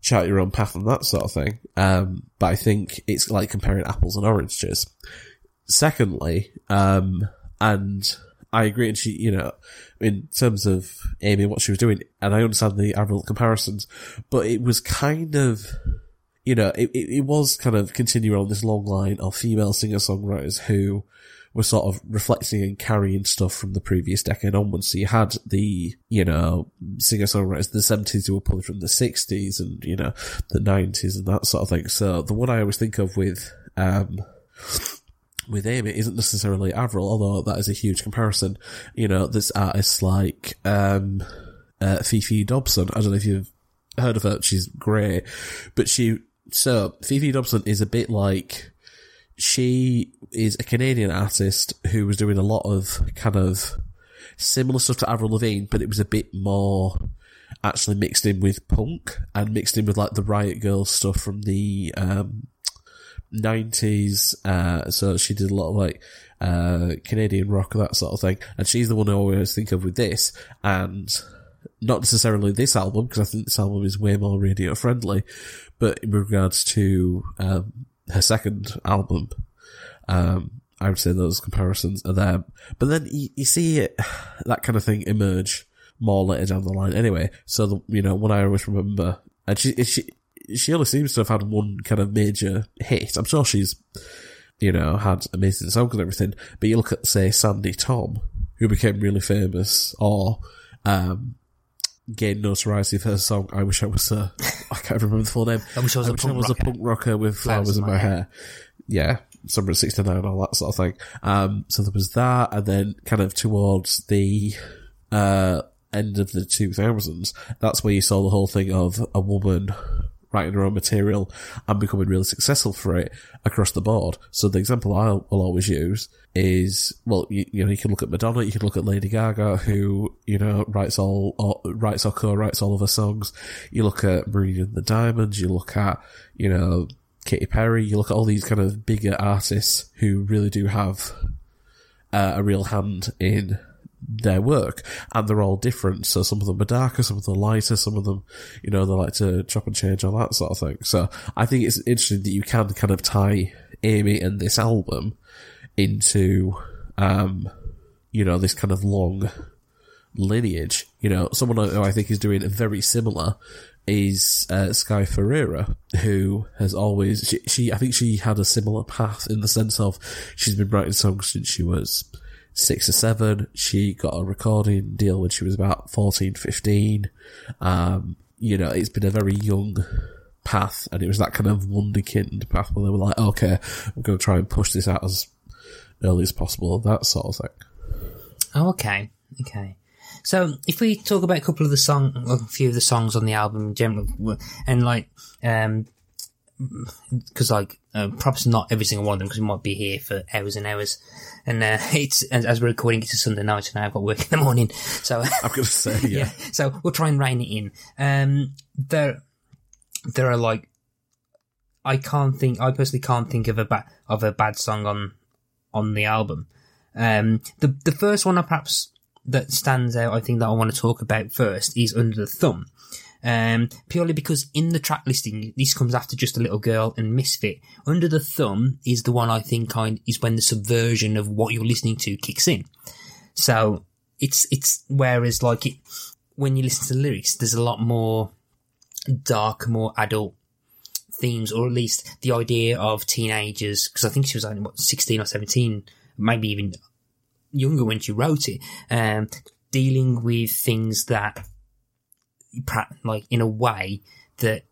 chart your own path and that sort of thing. Um, but I think it's like comparing apples and oranges. Secondly, um, and I agree, and she, you know, in terms of Amy, what she was doing, and I understand the Avril comparisons, but it was kind of, you know, it, it, it was kind of continuing on this long line of female singer-songwriters who were sort of reflecting and carrying stuff from the previous decade onwards. So you had the, you know, singer-songwriters in the 70s who were pulling from the 60s and, you know, the 90s and that sort of thing. So the one I always think of with, um, with Amy isn't necessarily Avril, although that is a huge comparison. You know, there's artists like um, uh, Fefe Dobson. I don't know if you've heard of her. She's great, but she so Fefe Dobson is a bit like she is a Canadian artist who was doing a lot of kind of similar stuff to Avril Lavigne, but it was a bit more actually mixed in with punk and mixed in with like the Riot Girls stuff from the um, 90s. Uh, so she did a lot of like uh, Canadian rock, that sort of thing. And she's the one I always think of with this. And not necessarily this album, because I think this album is way more radio friendly, but in regards to um, her second album, um, I would say those comparisons are there. But then you, you see it, that kind of thing emerge more later down the line anyway. So, the, you know, one I always remember, and she, she, she only seems to have had one kind of major hit. I'm sure she's, you know, had amazing songs and everything. But you look at, say, Sandi Thom, who became really famous, or, um, gained notoriety for her song "I Wish I Was a." I can't remember the full name. I wish I was, a, punk was a punk rocker with flowers, in my hair. hair. Yeah, summer of '69, all that sort of thing. Um, so there was that, and then kind of towards the uh, end of the 2000s, that's where you saw the whole thing of a woman writing her own material and becoming really successful for it across the board. So the example I will always use is, well, you, you, know, you can look at Madonna, you can look at Lady Gaga, who, you know, writes all, writes or co-writes all of her songs. You look at Marina and the Diamonds, you look at, you know, Katy Perry, you look at all these kind of bigger artists who really do have uh, a real hand in their work, and they're all different. So some of them are darker, some of them are lighter, some of them, you know, they like to chop and change all that sort of thing. So I think it's interesting that you can kind of tie Amy and this album into, um, you know, this kind of long lineage. You know, someone who I think is doing very similar is uh, Sky Ferreira, who has always she, she I think she had a similar path in the sense of she's been writing songs since she was six or seven. She got a recording deal when she was about 14, 15. Um, you know, it's been a very young path, and it was that kind of wonderkind path where they were like, okay, I'm going to try and push this out as early as possible, that sort of thing. Oh, okay, okay. So if we talk about a couple of the song, a few of the songs on the album in general, and like, um, because like uh, perhaps not every single one of them because we might be here for hours and hours. And uh, it's as we're recording, it's a Sunday night, and I've got work in the morning. So I'm to say yeah. yeah. So we'll try and rein it in. Um, there, there are like, I can't think. I personally can't think of a bad of a bad song on on the album. Um, the the first one, I perhaps that stands out, I think that I want to talk about first is Under the Thumb um, purely because in the track listing, this comes after Just a Little Girl and Misfit. Under the Thumb is the one I think kind is when the subversion of what you're listening to kicks in. So it's it's whereas like it when you listen to the lyrics, there's a lot more dark, more adult themes, or at least the idea of teenagers. Because I think she was only what sixteen or seventeen, maybe even younger when she wrote it. Um, dealing with things that like in a way that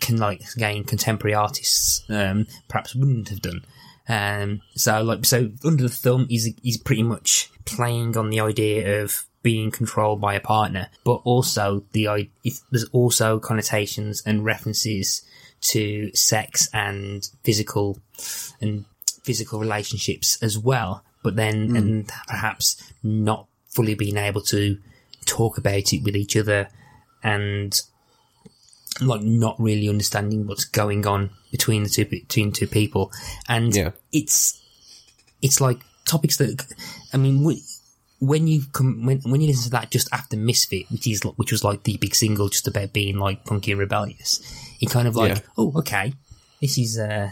can like again contemporary artists um, perhaps wouldn't have done. Um, so like so under the thumb is is pretty much playing on the idea of being controlled by a partner, but also the there's also connotations and references to sex and physical and physical relationships as well. But then mm. and perhaps not fully being able to talk about it with each other and like not really understanding what's going on between the two between two people, and yeah. it's it's like topics that I mean when you come when when you listen to that just after Misfit, which is which was like the big single just about being like punky and rebellious, you kind of like yeah. oh okay, this is uh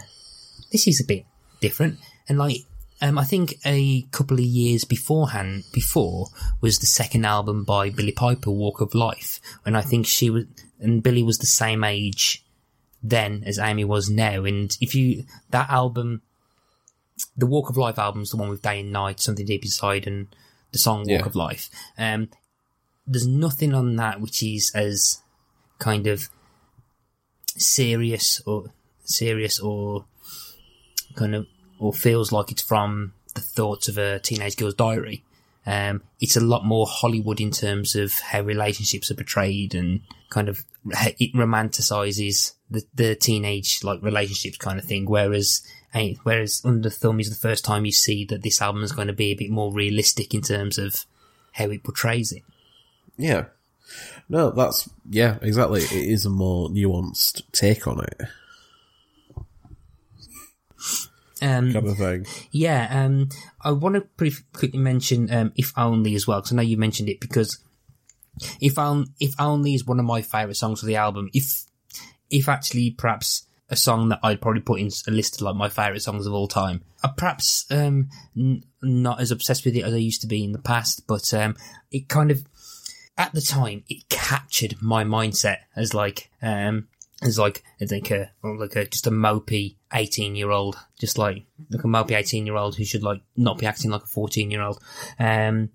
this is a bit different, and like um, I think a couple of years beforehand, before was the second album by Billie Piper, Walk of Life, and I think she was, and Billie was the same age then as Amy was now. And if you, that album, the Walk of Life album is the one with Day and Night, Something Deep Inside, and the song Walk yeah. of Life. Um, there's nothing on that which is as kind of serious or serious or kind of or feels like it's from the thoughts of a teenage girl's diary. Um, it's a lot more Hollywood in terms of how relationships are portrayed and kind of it romanticizes the, the teenage like relationships kind of thing. Whereas, whereas Under Thumb is the first time you see that this album is going to be a bit more realistic in terms of how it portrays it. Yeah. No, that's, yeah, exactly. It is a more nuanced take on it. Um, kind of thing. Yeah, um, I want to pretty quickly mention um, "If Only" as well because I know you mentioned it because "If Only" "If Only" is one of my favorite songs of the album. If if actually perhaps a song that I'd probably put in a list of like my favorite songs of all time. I'm perhaps um, n- not as obsessed with it as I used to be in the past, but um, it kind of at the time it captured my mindset as like um, as like I think a like a just a mopey eighteen year old, just like like a mopey eighteen year old who should like not be acting like a fourteen year old. Um,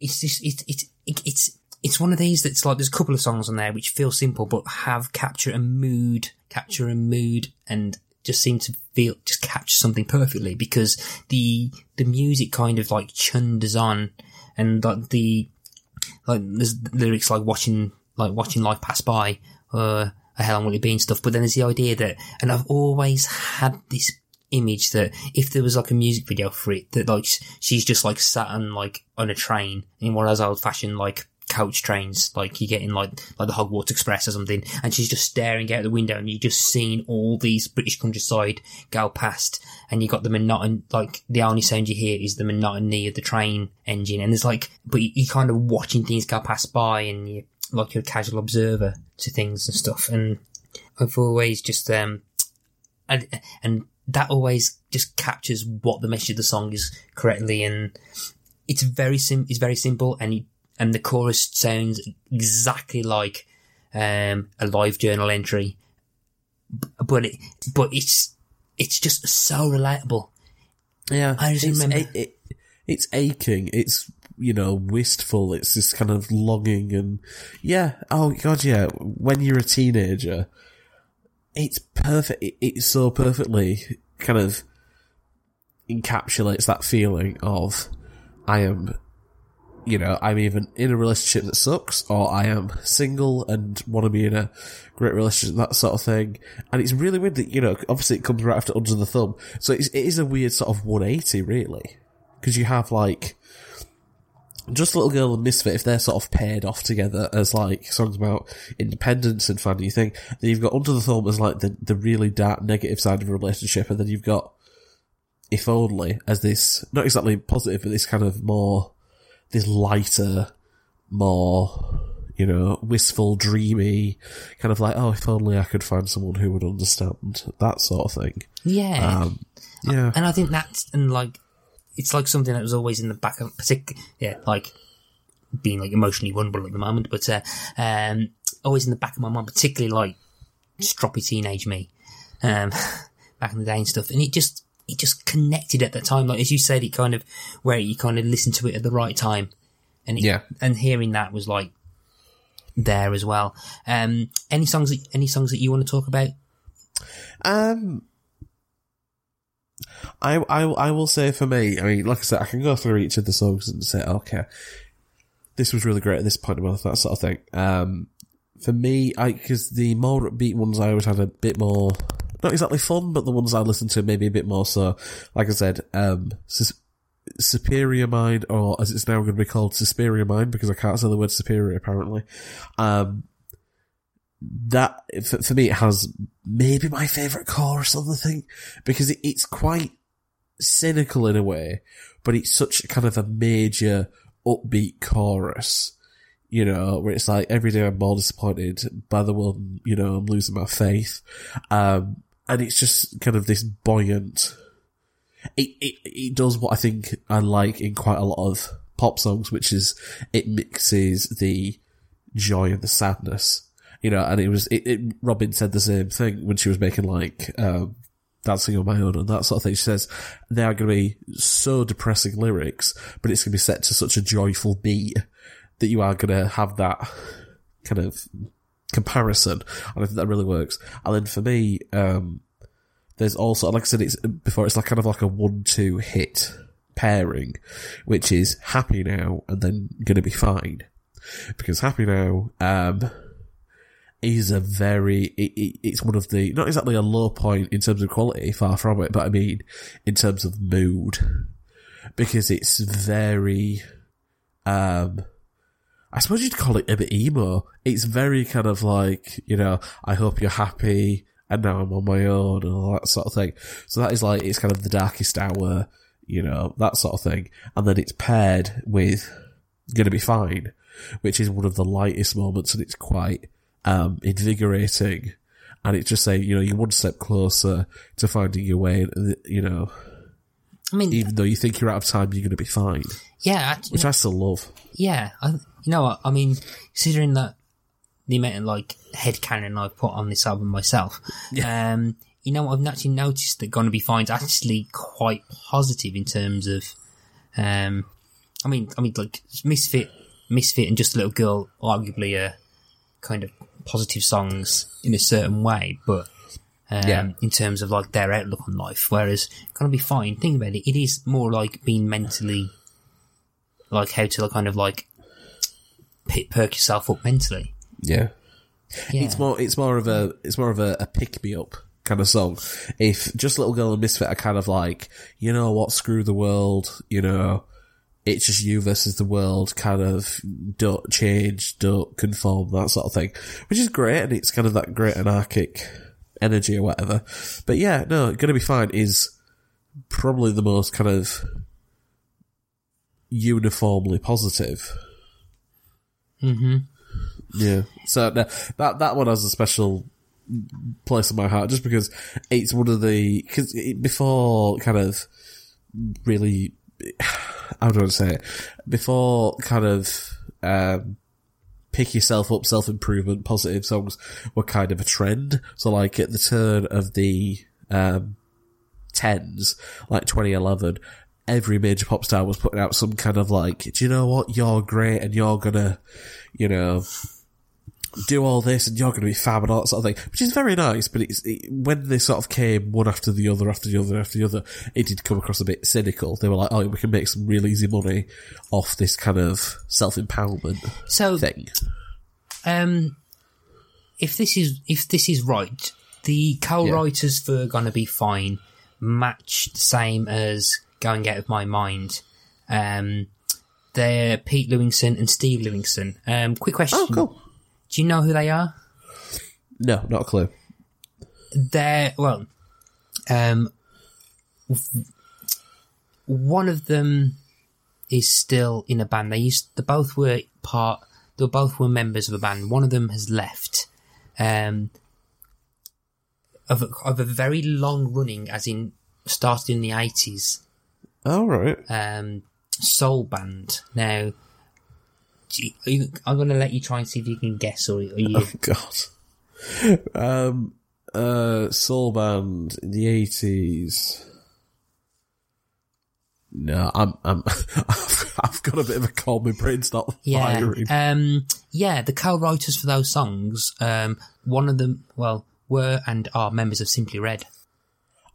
it's just it's it's it's it's one of these that's like there's a couple of songs on there which feel simple but have capture a mood, capture a mood, and just seem to feel just capture something perfectly because the the music kind of like chunders on, and like the like there's lyrics like watching like watching life pass by. Uh, how long will it be and stuff. But then there's the idea that, and I've always had this image that if there was like a music video for it, that like she's just like sat on like on a train in one of those old fashioned like coach trains, like you get in like like the Hogwarts Express or something, and she's just staring out the window, and you're just seeing all these British countryside go past, and you got the monotony, like the only sound you hear is the monotony of the train engine, and there's like, but you, are kind of watching things go past by, and you like you're a casual observer to things and stuff. And I've always just, um, and, and that always just captures what the message of the song is correctly. And it's very sim, it's very simple. And he, and the chorus sounds exactly like, um, a live journal entry. But it, but it's, it's just so relatable. Yeah. I just remember. It, it's aching. It's you know, wistful. It's this kind of longing and yeah. Oh god, yeah. When you're a teenager, it's perfect. It, it so perfectly kind of encapsulates that feeling of I am, you know, I'm even in a relationship that sucks, or I am single and want to be in a great relationship, that sort of thing. And it's really weird that, you know, obviously it comes right after Under the Thumb. So it's, it is a weird sort of 180, really. Because you have like, just Little Girl and Misfit, if they're sort of paired off together as like songs about independence and family thing, then you've got Under the Thumb as like the, the really dark negative side of a relationship, and then you've got If Only as this, not exactly positive, but this kind of more, this lighter, more, you know, wistful, dreamy, kind of like, oh, if only I could find someone who would understand, that sort of thing. Yeah. Um, yeah. And I think that's, and like, it's like something that was always in the back of, particular, yeah, like being like emotionally vulnerable at the moment, but uh, um, always in the back of my mind, particularly like stroppy teenage me, um, back in the day and stuff, and it just it just connected at that time, like as you said, it kind of where you kind of listened to it at the right time, and it, yeah, and hearing that was like there as well. Um, any songs that any songs that you want to talk about? Um, I, I, I will say for me, I mean, like I said, I can go through each of the songs and say, okay, this was really great at this point in my life, that sort of thing. Um, for me, I, cause the more upbeat ones I always had a bit more, not exactly fun, but the ones I listened to maybe a bit more so, like I said, um, Superior Mind, or as it's now going to be called Superior Mind, because I can't say the word superior apparently. Um, that for, me it has maybe my favorite chorus on the thing because it, it's quite cynical in a way, but it's such a kind of a major upbeat chorus. You know, where it's like every day I'm more disappointed by the world. You know, I'm losing my faith, um, and it's just kind of this buoyant. It, it it does what I think I like in quite a lot of pop songs, which is it mixes the joy and the sadness you know, and it was, it, it, Robyn said the same thing when she was making like, um, Dancing on My Own and that sort of thing. She says they are going to be so depressing lyrics, but it's going to be set to such a joyful beat that you are going to have that kind of comparison. And I think that really works. And then for me, um, there's also, like I said, it's before, it's like kind of like a one-two hit pairing, which is happy now and then gonna be fine. Because happy now, um, is a very, it, it, it's one of the, not exactly a low point in terms of quality, far from it, but I mean, in terms of mood. Because it's very, um, I suppose you'd call it a bit emo. It's very kind of like, you know, I hope you're happy, and now I'm on my own, and all that sort of thing. So that is like, it's kind of the darkest hour, you know, that sort of thing. And then it's paired with Gonna Be Fine, which is one of the lightest moments, and it's quite, um, invigorating. And it's just saying, you know, you're one step closer to finding your way, you know, I mean, even though you think you're out of time, you're gonna be fine. yeah, I- Which I still love. yeah. I, you know what? I mean, considering that the amount of like head canon I've put on this album myself, um, you know, what? I've actually noticed that "Gonna Be Fine's actually quite positive in terms of, um, I mean, I mean, like Misfit, Misfit, and Just a Little Girl, arguably a kind of positive songs in a certain way, but. Um, Yeah. in terms of like their outlook on life, whereas "Gonna Be Fine," think about it, it is more like being mentally like how to kind of like perk yourself up mentally. Yeah. Yeah. It's more, it's more of a, it's more of a, a pick me up kind of song. If just Little Girl and Misfit are kind of like, you know what, screw the world, you know, it's just you versus the world, kind of don't change, don't conform, that sort of thing, which is great, and it's kind of that great anarchic energy or whatever. But yeah, no, Gonna Be Fine is probably the most kind of uniformly positive. Mm-hmm. Yeah. So no, that that one has a special place in my heart, just because it's one of the because before kind of really how do I say it before kind of um, pick yourself up, self improvement, positive songs were kind of a trend. So like at the turn of the um, tens, like 2011, every major pop star was putting out some kind of like, do you know what? You're great and you're gonna, you know, do all this and you're going to be fab and all that sort of thing, which is very nice. But it's it, when they sort of came one after the other, after the other, after the other, it did come across a bit cynical. They were like, "Oh, we can make some real easy money off this kind of self empowerment So, thing." um, if this is if this is right, the co-writers for "Gonna Be Fine" match the same as "Going Out of My Mind." Um, they're Pete Lewinson and Steve Lewinson. Um, quick question: Oh, cool. Do you know who they are? No, not a clue. they're well um one of them is still in a band they used they both were part they both were members of a band one of them has left um of a, of a very long running as in started in the 80s All right. um soul band now you, you, I'm going to let you try and see if you can guess or, or you Oh God. Um. Uh. Soul band in the eighties. No, I'm. I'm. I've got a bit of a cold. My brain's not Yeah. firing. Um, yeah, the co-writers for those songs, um, one of them, well, were and are members of Simply Red.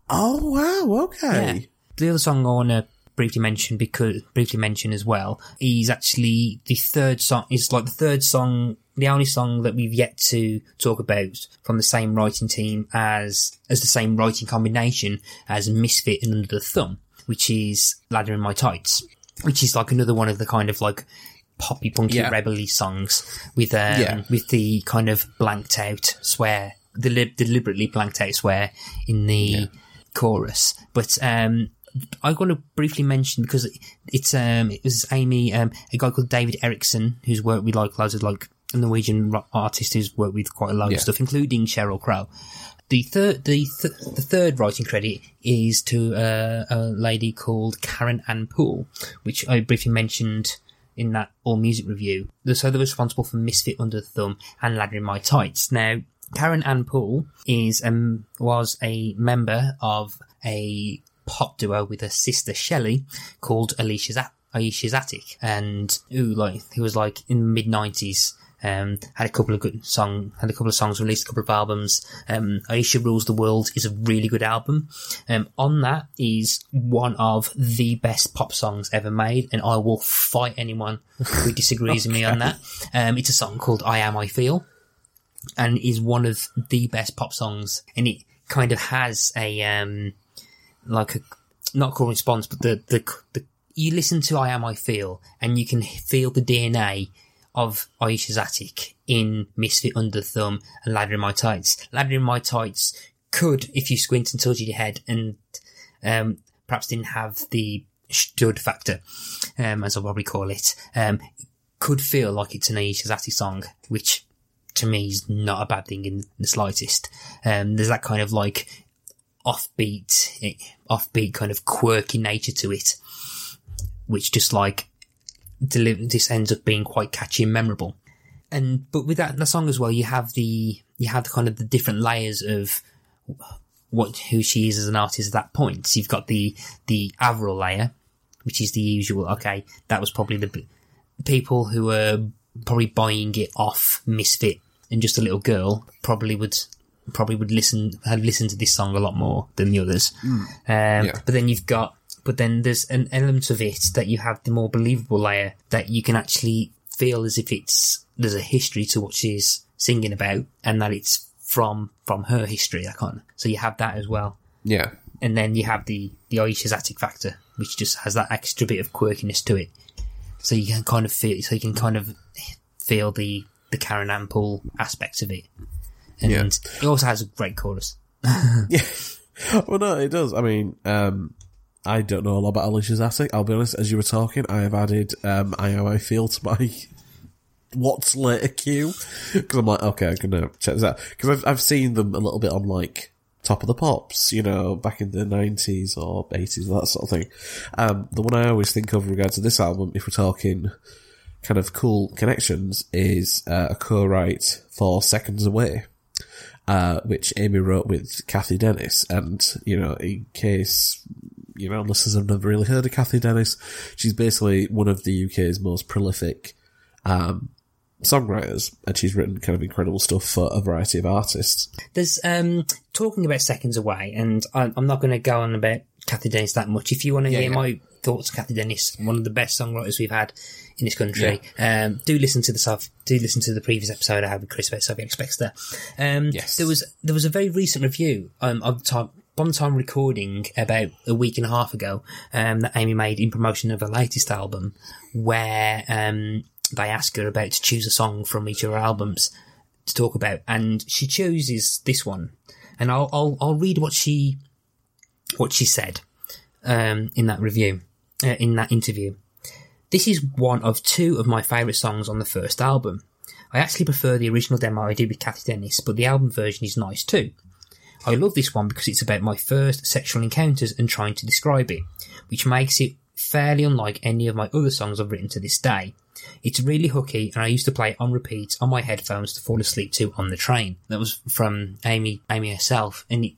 oh wow. Okay. The other song I want to briefly mention because briefly mention as well is actually the third song. Is like the third song, the only song that we've yet to talk about from the same writing team as as the same writing combination as Misfit and Under the Thumb, which is Ladder in My Tights, which is like another one of the kind of like poppy punky Yeah. rebelly songs with um, Yeah. with the kind of blanked out swear, deli- deliberately blanked out swear in the chorus. But um, I want to briefly mention because it- it's um, it was Amy, um, a guy called David Erickson who's worked with like loads of like a Norwegian artist who's worked with quite a lot Yeah. of stuff, including Sheryl Crow. The third, the th- the third writing credit is to uh, a lady called Karen Ann Poole, which I briefly mentioned in that all music review. So they're responsible for Misfit Under the Thumb and Ladder in My Tights. Now, Karen Ann Poole is um was a member of a pop duo with her sister Shelley called Alicia's, A- Alicia's Attic, and who like who was like in the mid nineties Um, had a couple of good song, had a couple of songs released, a couple of albums. Um, Alisha Rules the World is a really good album. Um, on that is one of the best pop songs ever made, and I will fight anyone who disagrees with me on that. Um, it's a song called I Am I Feel, and is one of the best pop songs, and it kind of has a, um, like a, not call response, but the, the, the, you listen to I Am I Feel, and you can feel the DNA of Alisha's Attic in Misfit Under Thumb and Ladder in My Tights. Ladder in My Tights could, if you squint and touch your head and um, perhaps didn't have the Studt factor, um, as I'll probably call it, um, could feel like it's an Alisha's Attic song, which to me is not a bad thing in the slightest. Um, there's that kind of like offbeat, eh, offbeat kind of quirky nature to it, which just like this ends up being quite catchy and memorable. And, but with that, the song as well, you have the, you have the kind of the different layers of what, who she is as an artist at that point. So you've got the, the Avril layer, which is the usual, okay, that was probably the people who were probably buying it off Misfit and just a little girl probably would, probably would listen, had listened to this song a lot more than the others. Mm. Um, yeah. but then you've got but then there's an element of it that you have the more believable layer that you can actually feel as if it's there's a history to what she's singing about and that it's from from her history. I can't. So you have that as well. Yeah. And then you have the the Alisha's Attic factor, which just has that extra bit of quirkiness to it. So you can kind of feel. So you can kind of feel the the Karen Ann Poole aspect of it. And yeah. it also has a great chorus. yeah. Well, no, it does. I mean, um, I don't know a lot about Alisha's Attic. I'll be honest, as you were talking, I have added um, I How I Feel to my What's Later queue. Because I'm like, okay, I'm going to check this out. Because I've, I've seen them a little bit on like Top of the Pops, you know, back in the 90s or 80s, that sort of thing. Um, the one I always think of in regard to this album, if we're talking kind of cool connections, is uh, a co-write for Seconds Away. Uh, which Amy wrote with Cathy Dennis. And, you know, in case you know, listeners have never really heard of Cathy Dennis. She's basically one of the UK's most prolific um, songwriters, and she's written kind of incredible stuff for a variety of artists. There's um, talking about Seconds Away, and I'm not going to go on about Cathy Dennis that much. If you want to yeah, hear yeah. my thoughts, Cathy Dennis, one of the best songwriters we've had in this country. Yeah. Um, do listen to the stuff. Do listen to the previous episode I had with Chris about Sophie Ellis-Bextor. Um, yes. There was there was a very recent review um, of time one time recording about a week and a half ago um, that Amy made in promotion of her latest album, where um, they ask her about to choose a song from each of her albums to talk about, and she chooses this one. And I'll I'll, I'll read what she what she said um, in that review, uh, in that interview. This is one of two of my favourite songs on the first album. I actually prefer the original demo I did with Cathy Dennis, but the album version is nice too. I love this one because it's about my first sexual encounters and trying to describe it, which makes it fairly unlike any of my other songs I've written to this day. It's really hooky and I used to play it on repeat on my headphones to fall asleep to on the train. That was from Amy, Amy herself. And it,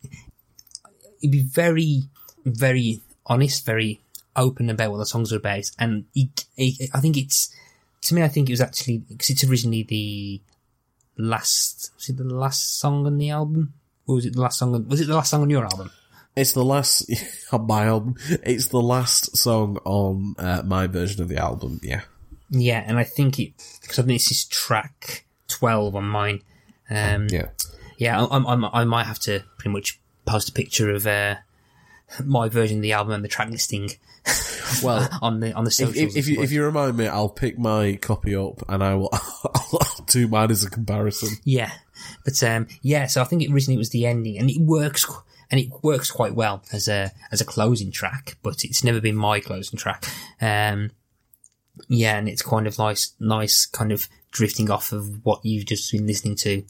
it'd be very, very honest, very open about what the songs are about. And it, it, I think it's, to me, I think it was actually, because it's originally the last, was it the last song on the album? Or was it the last song? On, was it the last song on your album? It's the last on my album. It's the last song on uh, my version of the album. Yeah. Yeah, and I think it because I think this is track twelve on mine. Um, yeah. Yeah, I, I, I, might have to pretty much post a picture of uh, my version of the album and the track listing. well, on the on the socials. If, if, if you if you remind me, I'll pick my copy up and I will I'll, I'll do mine as a comparison. Yeah, but um, yeah, so I think it originally was the ending, and it works, and it works quite well as a as a closing track. But it's never been my closing track. Um, yeah, and it's kind of nice, nice, kind of drifting off of what you've just been listening to.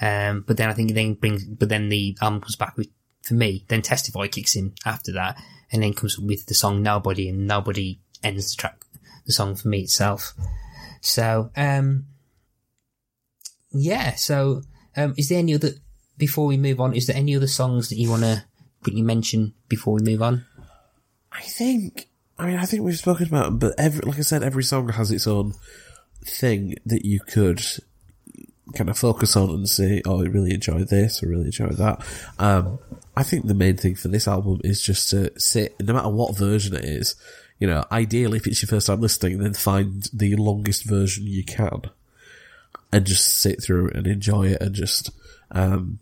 Um, but then I think it then brings, but then the album comes back with, for me, then Testify kicks in after that, and then comes with the song Nobody, and Nobody ends the track, the song for me itself. So, um, yeah, so um, is there any other before we move on? Is there any other songs that you want to quickly mention before we move on? I think. I mean, I think we've spoken about, them, but every like I said, every song has its own thing that you could kind of focus on and say, oh, I really enjoyed this, I really enjoyed that. Um, I think the main thing for this album is just to sit, no matter what version it is, you know, ideally if it's your first time listening, then find the longest version you can and just sit through and enjoy it and just, um,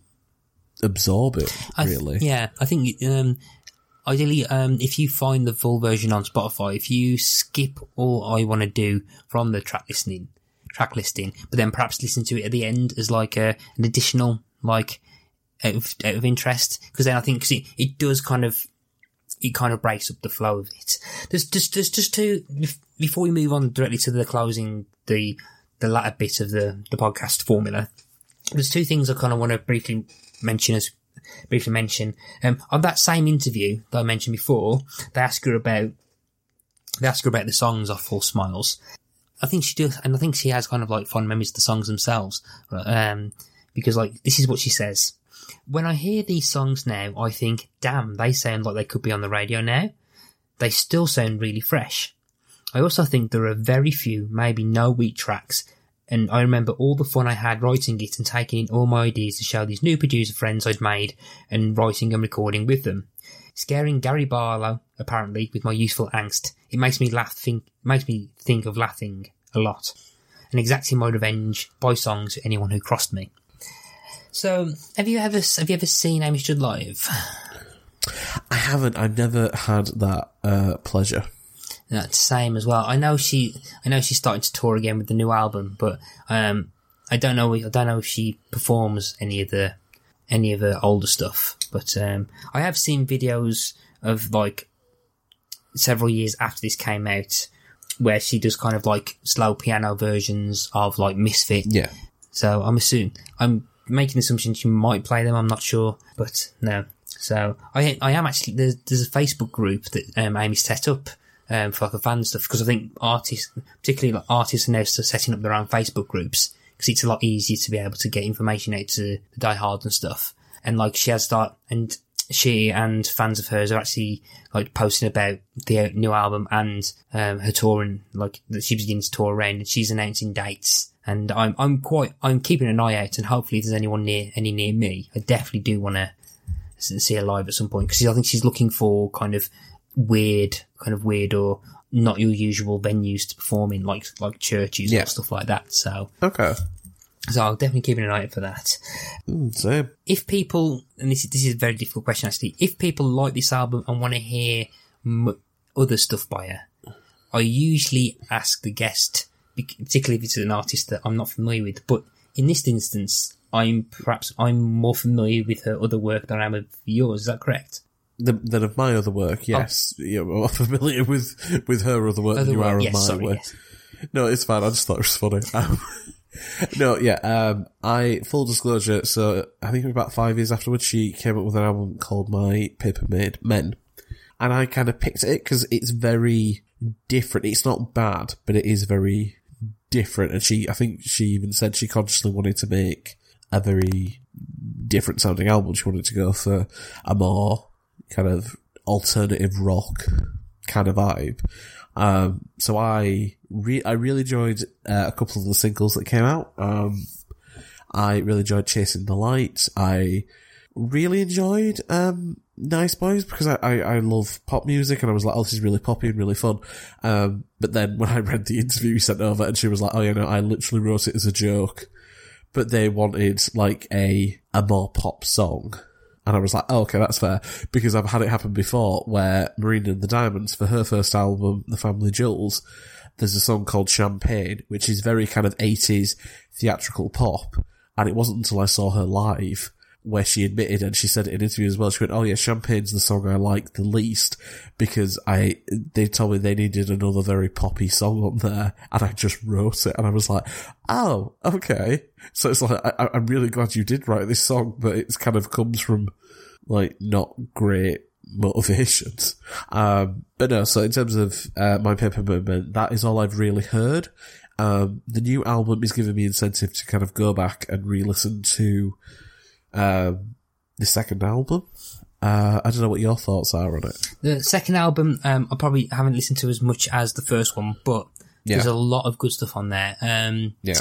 absorb it, I th- really. yeah, I think um, ideally, um, if you find the full version on Spotify, if you skip all I want to do from the track listening, track listing, but then perhaps listen to it at the end as like a, an additional like out of, out of interest, because then I think cause it, it does kind of it kind of breaks up the flow of it. There's just there's just two before we move on directly to the closing the the latter bit of the the podcast formula. There's two things I kind of want to briefly mention as briefly mention. Um, on that same interview that I mentioned before, they ask her about they ask her about the songs off False Smiles. I think she does, and I think she has kind of like fond memories of the songs themselves. Um, because like this is what she says. When I hear these songs now, I think, damn, they sound like they could be on the radio now. They still sound really fresh. I also think there are very few, maybe no weak tracks and I remember all the fun I had writing it and taking in all my ideas to show these new producer friends I'd made and writing and recording with them. Scaring Gary Barlow, apparently, with my youthful angst, it makes me laugh think makes me think of laughing a lot. And exacting my revenge by songs to anyone who crossed me. So have you ever have you ever seen Amy Studt live? I haven't. I've never had that uh, pleasure. That's the same as well. I know she, I know she's starting to tour again with the new album, but um, I don't know. I don't know if she performs any of the any of the older stuff. But um, I have seen videos of like several years after this came out, where she does kind of like slow piano versions of like Misfit. Yeah. So I'm assuming I'm making assumptions she might play them. I'm not sure, but no. So I I am actually there's, there's a Facebook group that um, Amy set up um, for like a fan stuff because I think artists, particularly like artists, are now setting up their own Facebook groups because it's a lot easier to be able to get information out to the diehards and stuff. And like she has that, and she and fans of hers are actually like posting about the new album and um, her touring, like that she begins to tour around and she's announcing dates. And I'm I'm quite I'm keeping an eye out and hopefully if there's anyone near any near me, I definitely do want to see her live at some point because I think she's looking for kind of weird, kind of weird or not your usual venues to perform in, like like churches Yeah. or stuff like that. So, Okay. so I'll definitely keep an eye out for that. Mm, same. If people, and this is, this is a very difficult question actually, if people like this album and want to hear m- other stuff by her, I usually ask the guest, particularly if it's an artist that I'm not familiar with, but in this instance, I'm perhaps I'm more familiar with her other work than I am with yours. Is that correct? The, then of my other work, yes, you're more familiar with with her other work Other than you work, are of yes, my sorry, work. yes. No, it's fine. I just thought it was funny. Um, no, yeah. Um, I full disclosure. So I think it was about five years afterwards, she came up with an album called My Paper Made Men, and I kind of picked it because it's very different. It's not bad, but it is very different. And she, I think she even said she consciously wanted to make a very different sounding album. She wanted to go for a more kind of alternative rock kind of vibe. Um, so I re- I really enjoyed uh, a couple of the singles that came out. Um, I really enjoyed Chasing the Light. I really enjoyed um, Nice Boys because I, I, I love pop music and I was like, oh, this is really poppy and really fun. Um, but then when I read the interview sent over and she was like, oh, you know, I literally wrote it as a joke, but they wanted like a, a more pop song. And I was like, oh, okay, that's fair. Because I've had it happen before where Marina and the Diamonds, for her first album, The Family Jewels, there's a song called Champagne, which is very kind of 80s theatrical pop. And it wasn't until I saw her live where she admitted, and she said it in an interview as well, she went, oh yeah, Champagne's the song I like the least because I, they told me they needed another very poppy song on there and I just wrote it and I was like, oh, okay. So it's like, I, I'm really glad you did write this song, but it's kind of comes from like not great motivations. Um, but no, so in terms of, uh, my Paper Made Men, that is all I've really heard. Um, the new album is giving me incentive to kind of go back and re-listen to, um, the second album. Uh, I don't know what your thoughts are on it. The second album, um, I probably haven't listened to as much as the first one, but Yeah. There's a lot of good stuff on there. Um, Yeah.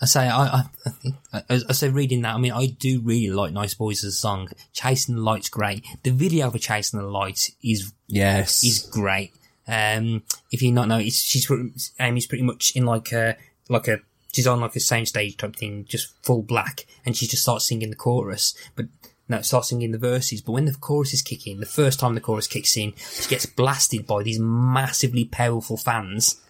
I say, I, I, I, think, I, I say reading that, I mean, I do really like Nice Boys as a song. Chasing the Light's great. The video for Chasing the Light is, Yes. is great. Um, if you not know, it's, she's, Amy's pretty much in like a, like a, she's on like a same stage type thing, just full black, and she just starts singing the chorus, but, no, starts singing the verses, but when the chorus is kicking, the first time the chorus kicks in, she gets blasted by these massively powerful fans.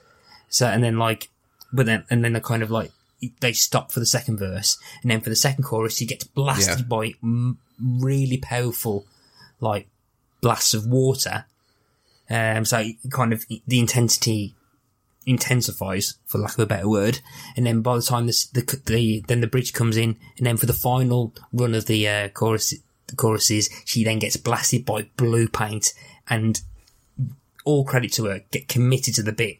So, and then like, but then, and then they're kind of like, they stop for the second verse, and then for the second chorus, she gets blasted Yeah. by m- really powerful, like, blasts of water. Um, so kind of the intensity intensifies, for lack of a better word. And then by the time this, the, the, then the bridge comes in, and then for the final run of the, uh, chorus, the choruses, she then gets blasted by blue paint, and all credit to her, get committed to the bit,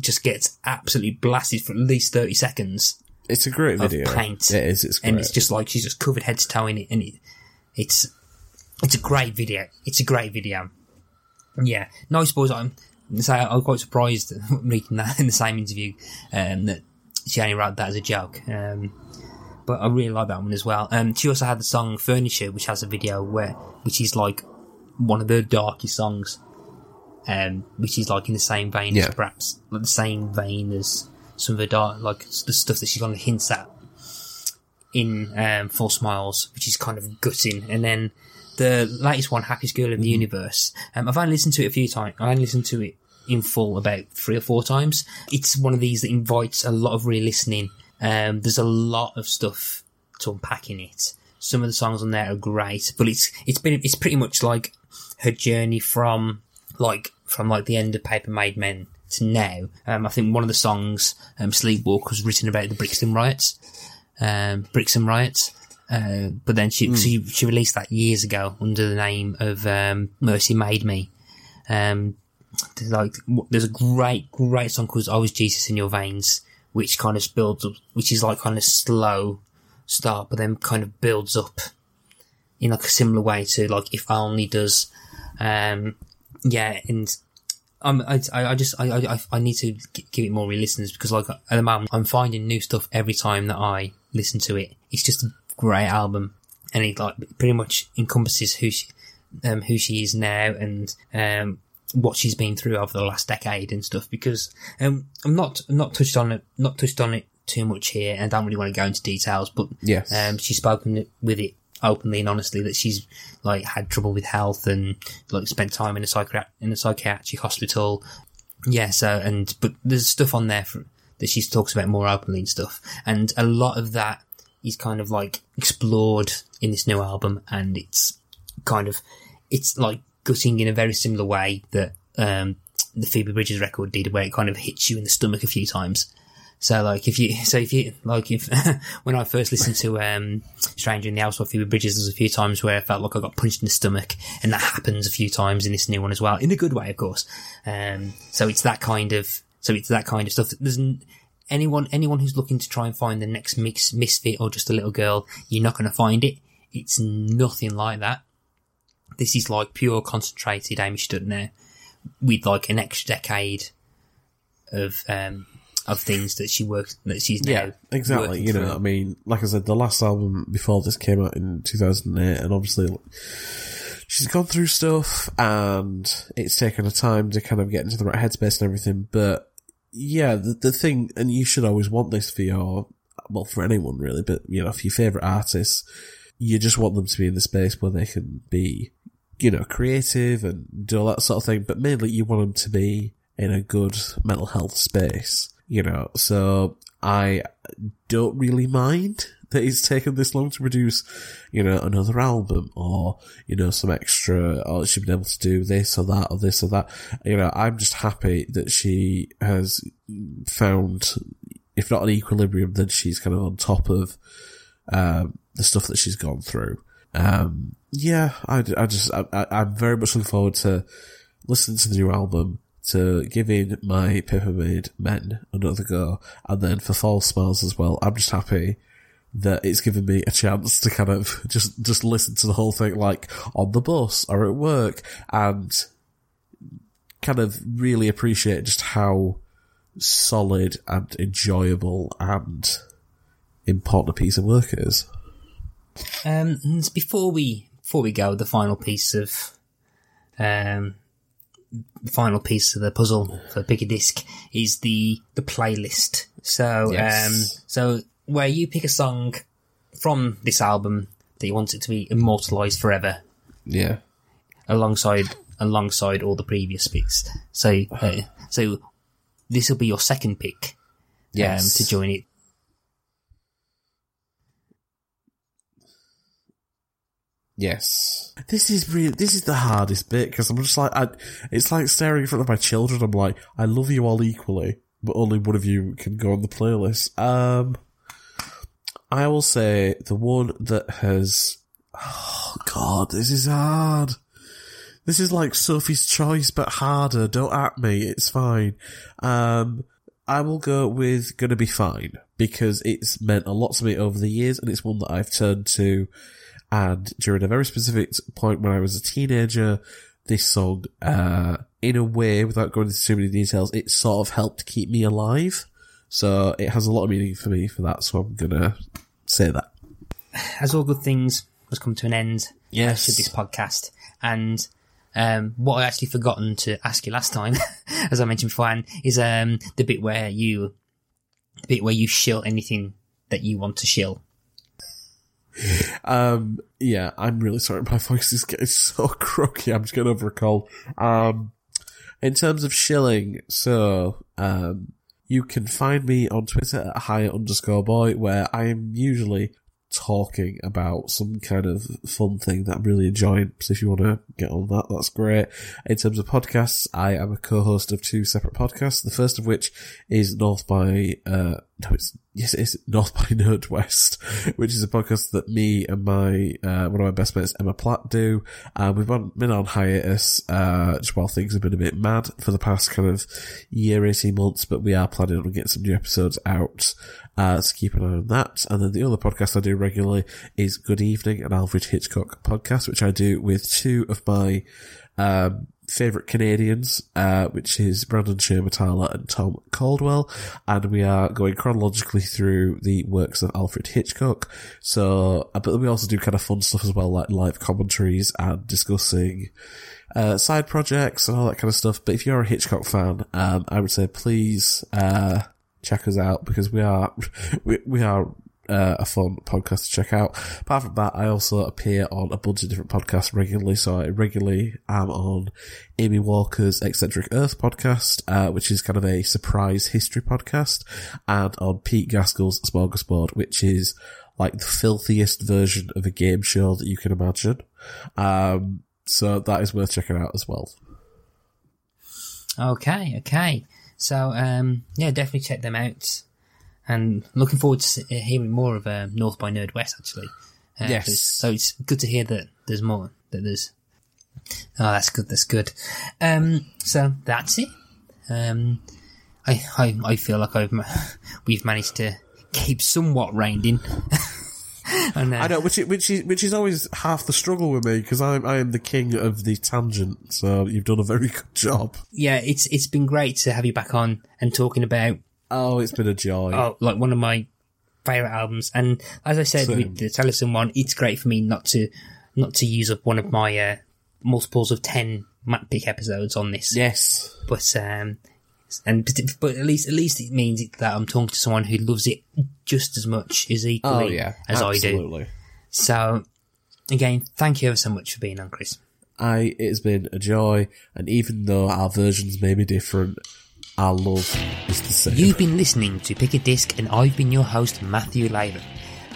just gets absolutely blasted for at least 30 seconds. It's a great video. paint. It is. It's great. And it's just like, she's just covered head to toe in it, and it, it's, it's a great video. It's a great video. Yeah. Nice boys, I'm, so I'm quite surprised reading that in the same interview, um, that she only wrote that as a joke. Um, but I really like that one as well. Um, she also had the song Furniture, which has a video where, which is like one of the darkest songs, um, which is like in the same vein Yeah. as perhaps, like the same vein as some of the dark, like the stuff that she kind of hints at in, um, False Smiles, which is kind of gutting. And then the latest one, Happiest Girl in the Universe, um, I've only listened to it a few times. I only listened to it in full about three or four times. It's one of these that invites a lot of re-listening. Um, there's a lot of stuff to unpack in it. Some of the songs on there are great, but it's it's been it's pretty much like her journey from like from like the end of Paper Made Men to now. Um, I think one of the songs, um, Sleepwalk, was written about the Brixton riots, um, Brixton riots. Uh, but then she, she she released that years ago under the name of um, Mercy Made Me. Um, there's like there's a great great song called "I Was Jesus in Your Veins," which kind of builds up, which is like kind of slow start, but then kind of builds up in like a similar way to like "If Only" does. Um, yeah, and um, I, I just, I, I, I need to give it more re-listens because like at the moment I'm finding new stuff every time that I listen to it. It's just a great album and it like pretty much encompasses who she, um, who she is now and, um, what she's been through over the last decade and stuff because, um, I'm not, not touched on it, not touched on it too much here and I don't really want to go into details, but, Yes. um, she's spoken with it openly and honestly that she's like had trouble with health and like spent time in a psychiatric in a psychiatric hospital. Yeah, so and but there's stuff on there for, that she talks about more openly and stuff, and a lot of that is kind of like explored in this new album, and it's kind of it's like gutting in a very similar way that um the Phoebe Bridgers record did, where it kind of hits you in the stomach a few times. So like if you, so if you, like if, when I first listened to, um, Stranger in the House by Phoebe Bridgers, there's a few times where I felt like I got punched in the stomach and that happens a few times in this new one as well, in a good way, of course. Um, so it's that kind of, so it's that kind of stuff. There's anyone, anyone who's looking to try and find the next mix, misfit or just a little girl, you're not going to find it. It's nothing like that. This is like pure concentrated Amy Stutner with like an extra decade of, um, of things that she works that she's now Yeah, exactly. You know, through. I mean, like I said, the last album before this came out in 2008, and obviously she's gone through stuff, and it's taken her time to kind of get into the right headspace and everything. But yeah, the, the thing, and you should always want this for your, well, for anyone really, but you know, for your favorite artists, you just want them to be in the space where they can be, you know, creative and do all that sort of thing. But mainly, you want them to be in a good mental health space you know, so I don't really mind that it's taken this long to produce, you know, another album or, you know, some extra, or she's been able to do this or that or this or that. You know, I'm just happy that she has found, if not an equilibrium, then she's kind of on top of, um, the stuff that she's gone through. Um, yeah, I, I just, I, I'm very much looking forward to listening to the new album to giving my Paper Made Men another go, and then for False Smiles as well. I'm just happy that it's given me a chance to kind of just just listen to the whole thing, like on the bus or at work, and kind of really appreciate just how solid and enjoyable and important a piece of work is. Um, and before we before we go, the final piece of um, the final piece of the puzzle for Pick a Disc is the the playlist. So Yes. um, so where you pick a song from this album that you want it to be immortalized forever, Yeah. alongside alongside all the previous picks. So uh, so this will be your second pick um, to join it. Yes. This is really, this is the hardest bit because I'm just like, I, it's like staring in front of my children. I'm like, I love you all equally, but only one of you can go on the playlist. Um, I will say the one that has, oh god, this is hard. This is like Sophie's Choice, but harder. Don't at me. It's fine. Um, I will go with Gonna Be Fine because it's meant a lot to me over the years and it's one that I've turned to and during a very specific point when I was a teenager, this song, uh, in a way, without going into too many details, it sort of helped keep me alive. So it has a lot of meaning for me for that, so I'm gonna say that. As all good things has come to an end. Yes. this podcast. And um, what I actually forgotten to ask you last time, as I mentioned beforehand, is um, the bit where you, the bit where you shill anything that you want to shill. Um, yeah, I'm really sorry. My voice is getting so croaky. I'm just getting over a cold. Um, in terms of shilling, so, um, you can find me on Twitter at higher underscore boy, where I am usually talking about some kind of fun thing that I'm really enjoying. So if you want to get on that, that's great. In terms of podcasts, I am a co-host of two separate podcasts. The first of which is North by, uh, no, it's, yes, it is North by Nerdwest, which is a podcast that me and my, uh, one of my best mates, Emma Platt do. Uh, we've been on hiatus, uh, just while things have been a bit mad for the past kind of year, 18 months, but we are planning on getting some new episodes out. Uh, so keep an eye on that. And then the other podcast I do regularly is Good Evening, an Alfred Hitchcock podcast, which I do with two of my, um, favorite Canadians, uh, which is Brandon Shermatala and Tom Caldwell. And we are going chronologically through the works of Alfred Hitchcock. So, uh, but we also do kind of fun stuff as well, like live commentaries and discussing, uh, side projects and all that kind of stuff. But if you're a Hitchcock fan, um, I would say please, uh, check us out because we are, we, we are uh, a fun podcast to check out. Apart from that, I also appear on a bunch of different podcasts regularly. So I regularly am on Amy Walker's Eccentric Earth podcast, uh, which is kind of a surprise history podcast, and on Pete Gaskell's Smorgasbord, which is like the filthiest version of a game show that you can imagine. Um, so that is worth checking out as well. Okay, okay. So, um, yeah, definitely check them out. And looking forward to hearing more of uh, North by Nerdwest, actually. Uh, Yes. So it's good to hear that there's more, that there's... Oh, that's good, that's good. Um, so that's it. Um, I, I, I feel like I've, we've managed to keep somewhat reined in. and, uh, I know, which is, which is which is always half the struggle with me because I'm I am the king of the tangent. So you've done a very good job. yeah, it's, it's been great to have you back on and talking about Oh, it's been a joy. oh, like one of my favorite albums. And as I said Same. with the Tellison one, it's great for me not to not to use up one of my uh, multiples of ten map Pick episodes on this. yes, But um, and but, at least at least it means that I'm talking to someone who loves it just as much as oh equally yeah, as I do. So again, thank you ever so much for being on, Chris. I it has been a joy, and even though our versions may be different, our love is the same. You've been listening to Pick a Disc, and I've been your host, Matthew Latham.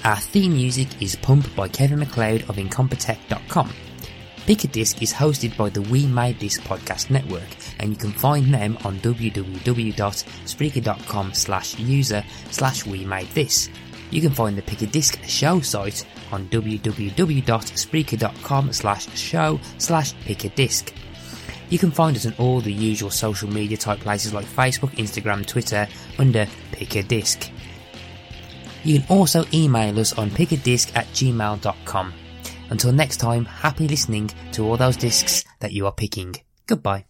Our theme music is Pump by Kevin MacLeod of Incompetech.com. Pick a Disc is hosted by the We Made This podcast network, and you can find them on www.spreaker.com slash user slash We Made This. You can find the Pick a Disc show site on www.spreaker.com slash show slash pick a disc. You can find us on all the usual social media type places like Facebook, Instagram, Twitter under Pick a Disc. You can also email us on pickadisc at gmail.com. Until next time, happy listening to all those discs that you are picking. Goodbye.